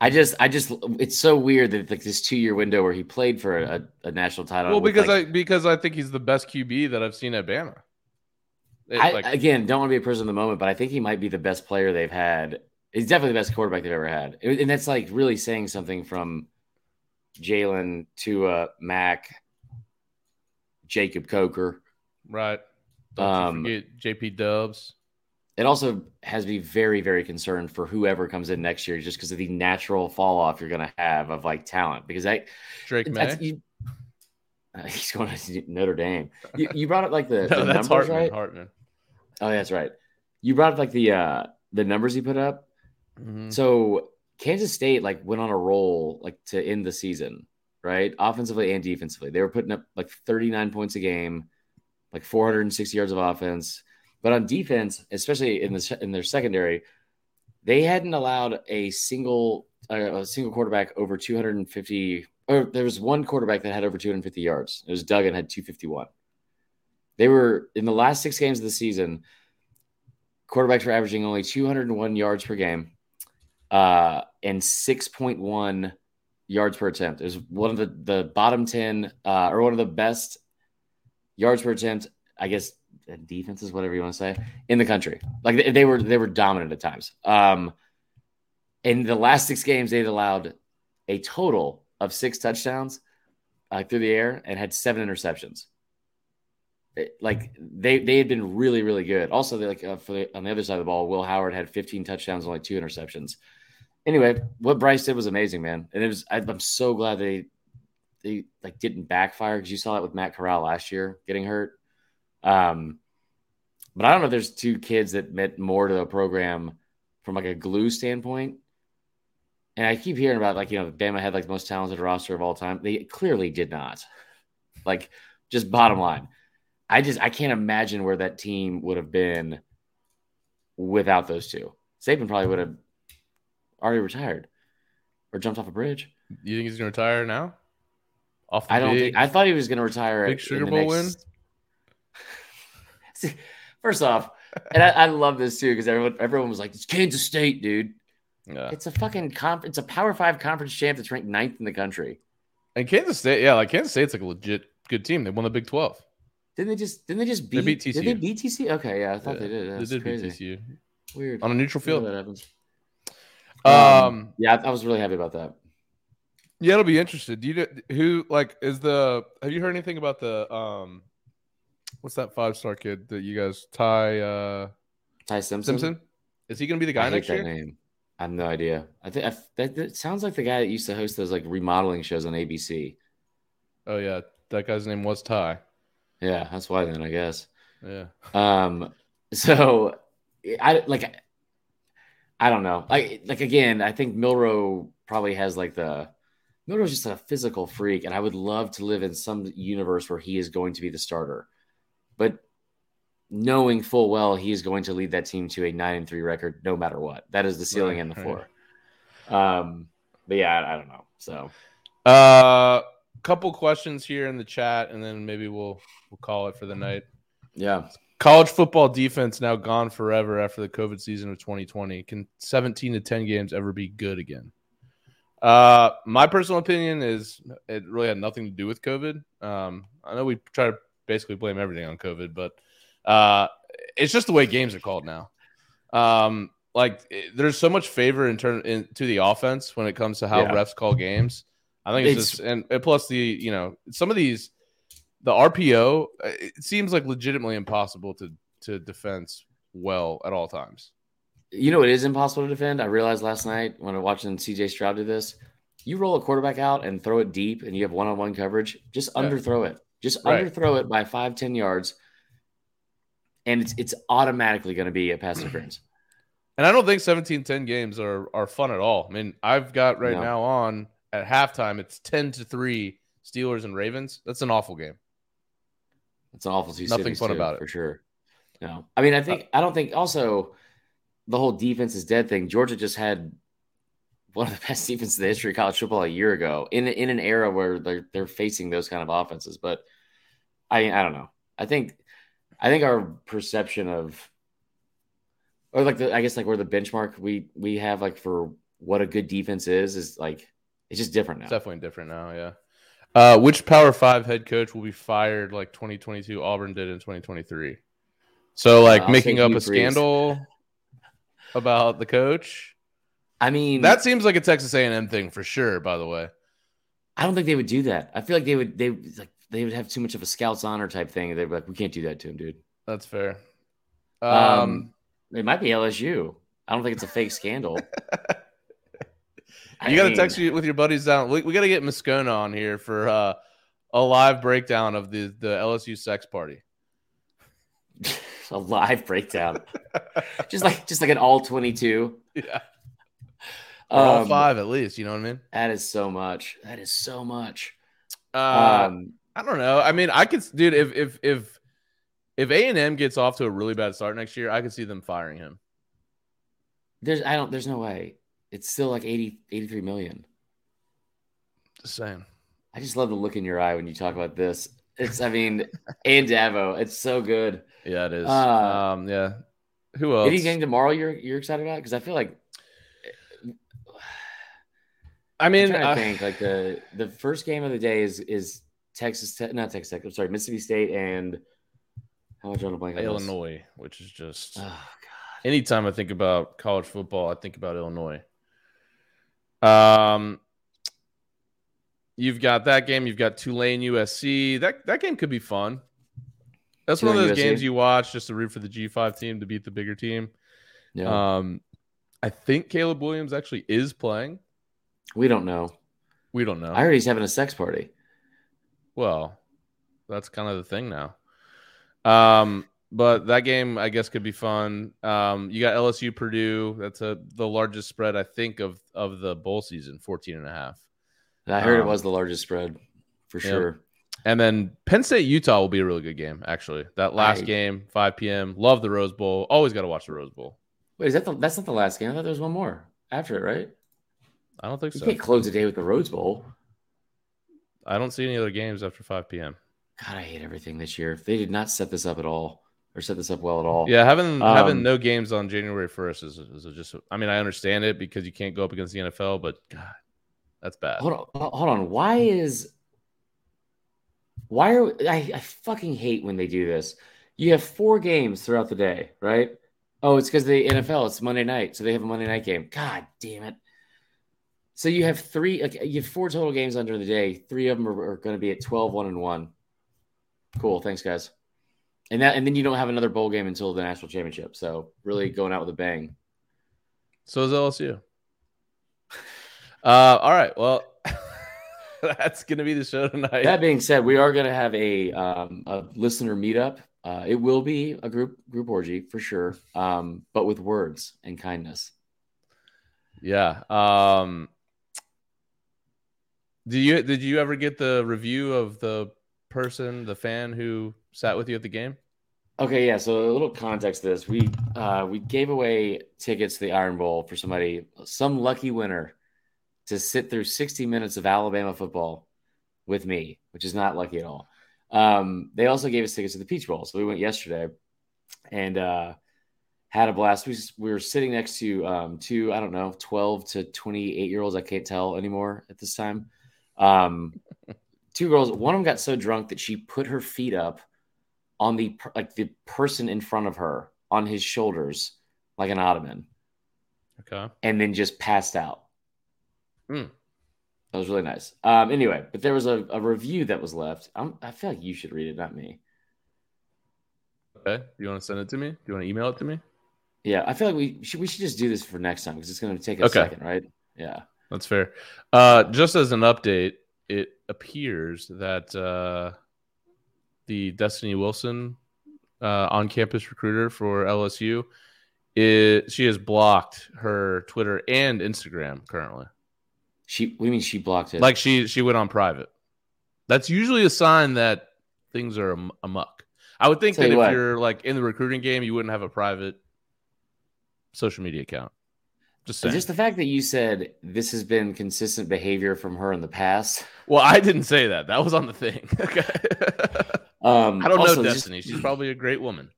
I just, I just, it's so weird that like this two-year window where he played for a, a national title. Well, because like- I because I think he's the best QB that I've seen at Bama. It, I, like, again, don't want to be a person of the moment, but I think he might be the best player they've had. He's definitely the best quarterback they've ever had, and that's like really saying something from Jalen to uh, Mac, Jacob Coker. right. Don't Um, JP Dubs. It also has me very, very concerned for whoever comes in next year, just because of the natural fall off you're going to have of like talent. Because I, Drake Maye. you, uh, he's going to Notre Dame. You, you brought up like the, No, the that's numbers, Hartman. right? Hartman. Oh, that's right. You brought up like the uh the numbers he put up. Mhm. So Kansas State like went on a roll like to end the season, right? Offensively and defensively. They were putting up like 39 points a game, like 460 yards of offense. But on defense, especially in the in their secondary, they hadn't allowed a single uh, a single quarterback over 250 or there was one quarterback that had over 250 yards. It was Duggan had 251. They were in the last 6 games of the season quarterbacks were averaging only 201 yards per game uh, and 6.1 yards per attempt. It was one of the, the bottom 10 uh, or one of the best yards per attempt, I guess defenses, whatever you want to say, in the country. Like they, they were they were dominant at times. Um, in the last six games, they'd allowed a total of six touchdowns uh, through the air and had seven interceptions. Like they they had been really really good. Also, they like uh, for the, on the other side of the ball, Will Howard had 15 touchdowns, only two interceptions. Anyway, what Bryce did was amazing, man, and it was. I, I'm so glad they they like didn't backfire because you saw that with Matt Corral last year getting hurt. Um, but I don't know if there's two kids that meant more to the program from like a glue standpoint. And I keep hearing about like you know Bama had like the most talented roster of all time. They clearly did not. Like just bottom line. I just I can't imagine where that team would have been without those two. Saban probably would have already retired or jumped off a bridge. You think he's gonna retire now? Off the I don't big, think I thought he was going to retire. big Sugar Bowl next- See, First off, and I, I love this too because everyone everyone was like, "It's Kansas State, dude. Yeah. It's a fucking comp. It's a Power Five conference champ that's ranked ninth in the country." And Kansas State, yeah, like Kansas State's like a legit good team. They won the Big Twelve. Didn't they just? Didn't they just beat? They beat Did they beat TCU? Okay, yeah, I thought Yeah, they did. That's they did crazy. beat TCU Weird. on a neutral field. that happens. Um, Um, yeah, I, I was really happy about that. yeah, it'll be interesting. Do you know who like is the? Have you heard anything about the um? What's that five star kid that you guys Ty uh, Ty Simpson. Simpson? Is he going to be the guy I next that year? name. I have no idea. I think I, that, that sounds like the guy that used to host those like remodeling shows on ABC. Oh yeah, that guy's name was Ty. Yeah, that's why then I guess. Yeah, Um, so I like I don't know. Like like again, I think Milroe probably has like the Milroe's just a physical freak, and I would love to live in some universe where he is going to be the starter. But knowing full well he is going to lead that team to a nine and three record no matter what. That is the ceiling Right, and the right. floor. Um, but yeah, I, I don't know. So Uh, couple questions here in the chat, and then maybe we'll we'll call it for the night. yeah, College football defense now gone forever after the COVID season of 2020. Can 17 to 10 games ever be good again? Uh, my personal opinion is it really had nothing to do with COVID. Um, I know we try to basically blame everything on COVID, but uh, it's just the way games are called now. Um, like it- there's so much favor in turn in, to the offense when it comes to how Yeah. refs call games. I think it's, It's- just and, and plus the you know some of these the RPO uh, it seems like legitimately impossible to to defense well at all times. You know, it is impossible to defend. I realized last night when I was watching CJ Stroud do this. You roll a quarterback out and throw it deep, and you have one-on-one coverage. Just Yeah. underthrow it. Just Right. underthrow it by five, ten yards, and it's it's automatically going to be a pass interference. And I don't think 17-10 games are are fun at all. I mean, I've got right No. now on at halftime it's 10 to 3 Steelers and Ravens. That's an awful game. It's an awful two Nothing fun too, about it. for sure. No, I mean, I uh, think I don't think also the whole defense is dead thing. Georgia just had one of the best defenses in the history of college football a year ago in in an era where they're they're facing those kind of offenses. But I I don't know. I think I think our perception of, or like the, I guess like where the benchmark we we have like for what a good defense is is like it's just different now. It's definitely different now. Yeah. Uh, which Power Five head coach will be fired like 2022? Auburn did in 2023. So like I'll making up a Freeze. scandal about the coach. I mean, That seems like a Texas A&M thing for sure. By the way, I don't think they would do that. I feel like they would they like they would have too much of a scouts honor type thing. They'd be like, we can't do that to him, dude. that's fair. Um, Um, It might be LSU. I don't think it's a fake scandal. You got to text you with your buddies down. We, we got to get Moscona on here for uh, a live breakdown of the the LSU sex party. a live breakdown, just like just like an all twenty two. Yeah, Or all Um, five at least. You know what I mean? That is so much. That is so much. Uh, um, I don't know. I mean, I could, dude. If if if if A and M gets off to a really bad start next year, I could see them firing him. there's I don't. There's no way. It's still like 80, 83 million. Just saying. I just love the look in your eye when you talk about this. It's, I mean, and Davo, it's so good. Yeah, it is. Uh, um, yeah. Who else? Any game tomorrow you're you're excited about? Because I feel like I mean, trying to I- think like the the first game of the day is is Texas Tech, not Texas Tech. I'm sorry, Mississippi State and how much on a blank? on this? Illinois, which is just Oh God, anytime I think about college football, I think about Illinois. Um, you've got that game. You've got Tulane USC. That that game could be fun. That's one of those USC? games you watch just to root for the G five team to beat the bigger team. yeah, Um, I think Caleb Williams actually is playing. We don't know. We don't know. I heard he's having a sex party. Well, that's kind of the thing now. Um, but that game I guess could be fun. Um, you got LSU Purdue. That's a the largest spread I think of of the bowl season, 14 and a half. I heard Um, it was the largest spread for Yep. sure. And then Penn State Utah will be a really good game actually. That last I- game, 5 p.m. Love the Rose Bowl. Always got to watch the Rose Bowl. Wait, is that the, that's not the last game? I thought there was one more after it, right? I don't think so. You so. can't close the day with the Rose Bowl. I don't see any other games after 5 p.m. God, I hate everything this year. They did not set this up at all, or set this up well at all. Yeah, having Um, having no games on January 1st is, is just I mean, I understand it because you can't go up against the NFL, but God, that's bad. Hold on, hold on. Why is why are I, I fucking hate when they do this? You have four games throughout the day, right? Oh, it's because the NFL. It's Monday night, so they have a Monday night game. God damn it! So you have three. Like, you have four total games under the day. Three of them are, are going to be at 12, 1, and one. Cool. Thanks, guys. And that, and then you don't have another bowl game until the national championship. So really going out with a bang. So is LSU. Uh, all right. Well, that's gonna be the show tonight. That being said, we are going to have a um, a listener meetup. Uh, it will be a group group orgy for sure, um, but with words and kindness. yeah. Um, did you did you ever get the review of the person, the fan who sat with you at the game? Okay, yeah. So a little context: to this we uh, we gave away tickets to the Iron Bowl for somebody, some lucky winner, to sit through sixty minutes of Alabama football with me, which is not lucky at all. Um, they also gave us tickets to the Peach Bowl, so we went yesterday and uh, had a blast. We, we were sitting next to um, two, I don't know, twelve to twenty-eight year olds. I can't tell anymore at this time. Um, two girls. One of them got so drunk that she put her feet up on the like the person in front of her on his shoulders like an ottoman Okay. and then just passed out Hmm. that was really nice um anyway but there was a, a review that was left I'm, i feel like you should read it not me Okay. Do you want to send it to me? Do you want to email it to me? yeah i feel like we should we should just do this for next time because it's going to take a Okay. second right yeah That's fair. Uh, just as an update, it appears that uh, the Destiny Wilson uh, on-campus recruiter for LSU, is, she has blocked her Twitter and Instagram currently. she you mean she blocked it Like she she went on private. That's usually a sign that things are am- amuck. I would think Tell that you if what. you're like in the recruiting game, you wouldn't have a private social media account. Just saying. just the fact that you said this has been consistent behavior from her in the past Well, I didn't say that. That was on the thing. Okay. Um, I don't also, know just- Destiny. She's probably a great woman.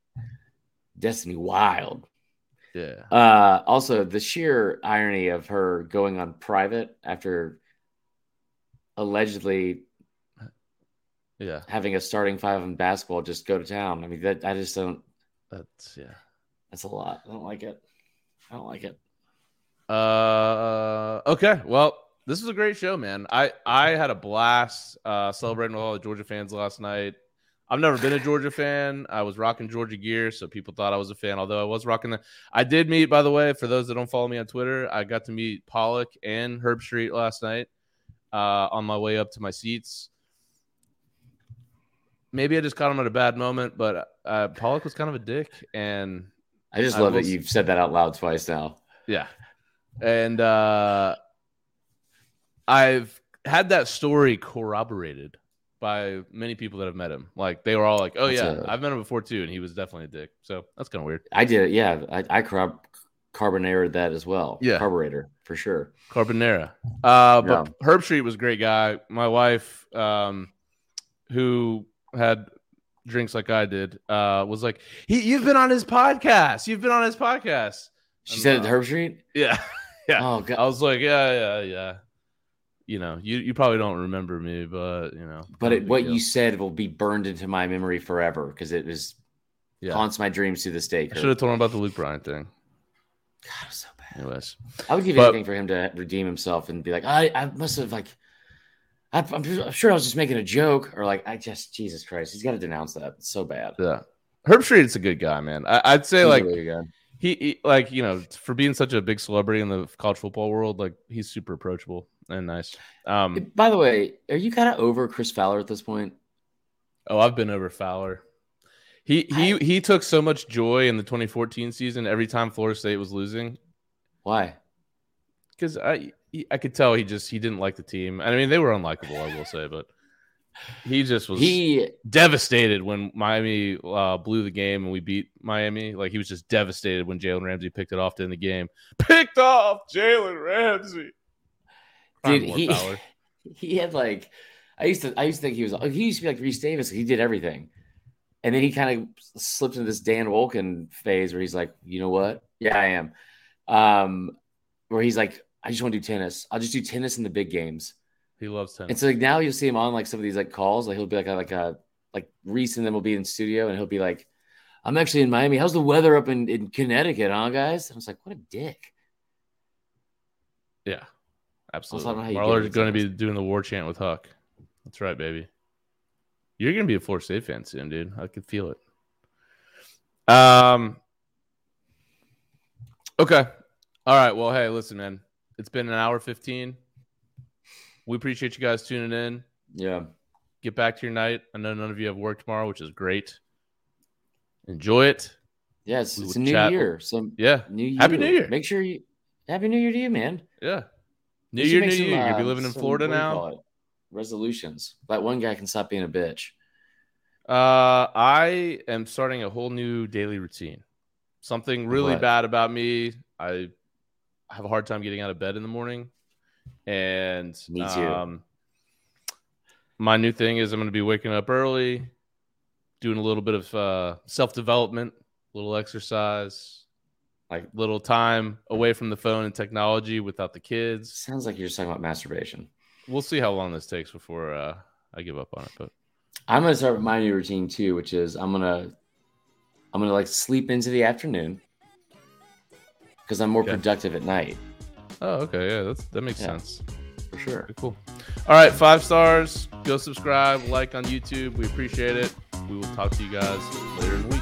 Destiny Wild. Yeah. Uh, also, the sheer irony of her going on private after allegedly Yeah. having a starting five in basketball just go to town. I mean, that I just don't. That's yeah. That's a lot. I don't like it. I don't like it. Uh okay. Well, this was a great show, man. I I had a blast uh celebrating with all the Georgia fans last night. I've never been a Georgia fan. I was rocking Georgia gear, so people thought I was a fan, although I was rocking the I did meet, by the way, for those that don't follow me on Twitter, I got to meet Pollack and Herbstreit last night uh on my way up to my seats. Maybe I just caught him at a bad moment, but uh Pollack was kind of a dick and I just I love will that you've said that out loud twice now. Yeah. And uh I've had that story corroborated by many people that have met him. Like they were all like, "Oh That's yeah, I've met him before too," and he was definitely a dick. So that's kind of weird. I did. Yeah, I, I carb- carbonated that as well. Yeah. carburetor for sure. Carbonera. Uh, but Yeah. Herbstreit was a great guy. My wife, um, who had drinks like I did, uh, was like, he, "You've been on his podcast. You've been on his podcast." She I'm said it to Herbstreit. Yeah, yeah. Oh god. I was like, yeah, yeah, yeah. You know, you, you probably don't remember me, but you know, But it, what deal. you said will be burned into my memory forever because it was yeah. haunts my dreams to this day. I should have told him about the Luke Bryan thing. God, it was so bad. Anyways, I would give But- anything for him to redeem himself and be like, I, I must have like, I, I'm I'm sure I was just making a joke, or like, I just Jesus Christ, he's got to denounce that. It's so bad. yeah, Herbstreit's a good guy, man. I, I'd say He's like really. He, he, like you know, for being such a big celebrity in the college football world, like he's super approachable and nice. Um, By the way, are you kind of over Chris Fowler at this point? oh, I've been over Fowler. He he he took so much joy in the 2014 season every time Florida State was losing. Why? because I I could tell he just he didn't like the team. And I mean, they were unlikable, I will say, but he just was He devastated when Miami uh, blew the game and we beat Miami. Like he was just devastated when Jalen Ramsey picked it off to end the game. Picked off Jalen Ramsey. Dude, he- Lord Fowler. he had like I used to I used to think he was he used to be like Rece Davis. He did everything, and then he kind of slipped into this Dan Wolken phase where he's like, you know what? Yeah, I am. Um, where he's like, I just want to do tennis. I'll just do tennis in the big games. He loves tennis. And so like now you'll see him on like some of these like calls. Like he'll be like a, like a like Rece and then we'll be in studio and he'll be like, I'm actually in Miami. How's the weather up in, in Connecticut, huh, guys? And I was like, what a dick. yeah, absolutely. know how you get Marler's going to be doing the war chant with Huck. That's right, baby. You're going to be a Florida State fan soon, dude. I could feel it. Um. Okay. All right. Well, hey, listen, man. It's been an hour 15. We appreciate you guys tuning in. Yeah. Get back to your night. I know none of you have work tomorrow, which is great. Enjoy it. Yeah, it's, it's a new chat- year. So Yeah. new year. Happy New Year. Make sure you Happy New Year to you, man. Yeah. New year, new some, year. Going to uh, be living in some- Florida what do you now. Resolutions. That one guy can stop being a bitch. Uh, I am starting a whole new daily routine. Something really What? bad about me. I have a hard time getting out of bed in the morning, and Me too. Um, my new thing is I'm going to be waking up early, doing a little bit of uh, self development, little exercise, like little time away from the phone and technology without the kids. Sounds like you're just talking about masturbation. We'll see how long this takes before uh, I give up on it, but I'm gonna start with my new routine too, which is I'm gonna I'm gonna like sleep into the afternoon because I'm more Okay. productive at night oh, okay, yeah, that's that makes Yeah. sense. for sure. Cool. All right, five stars. Go subscribe, like on YouTube. We appreciate it. We will talk to you guys later in the week.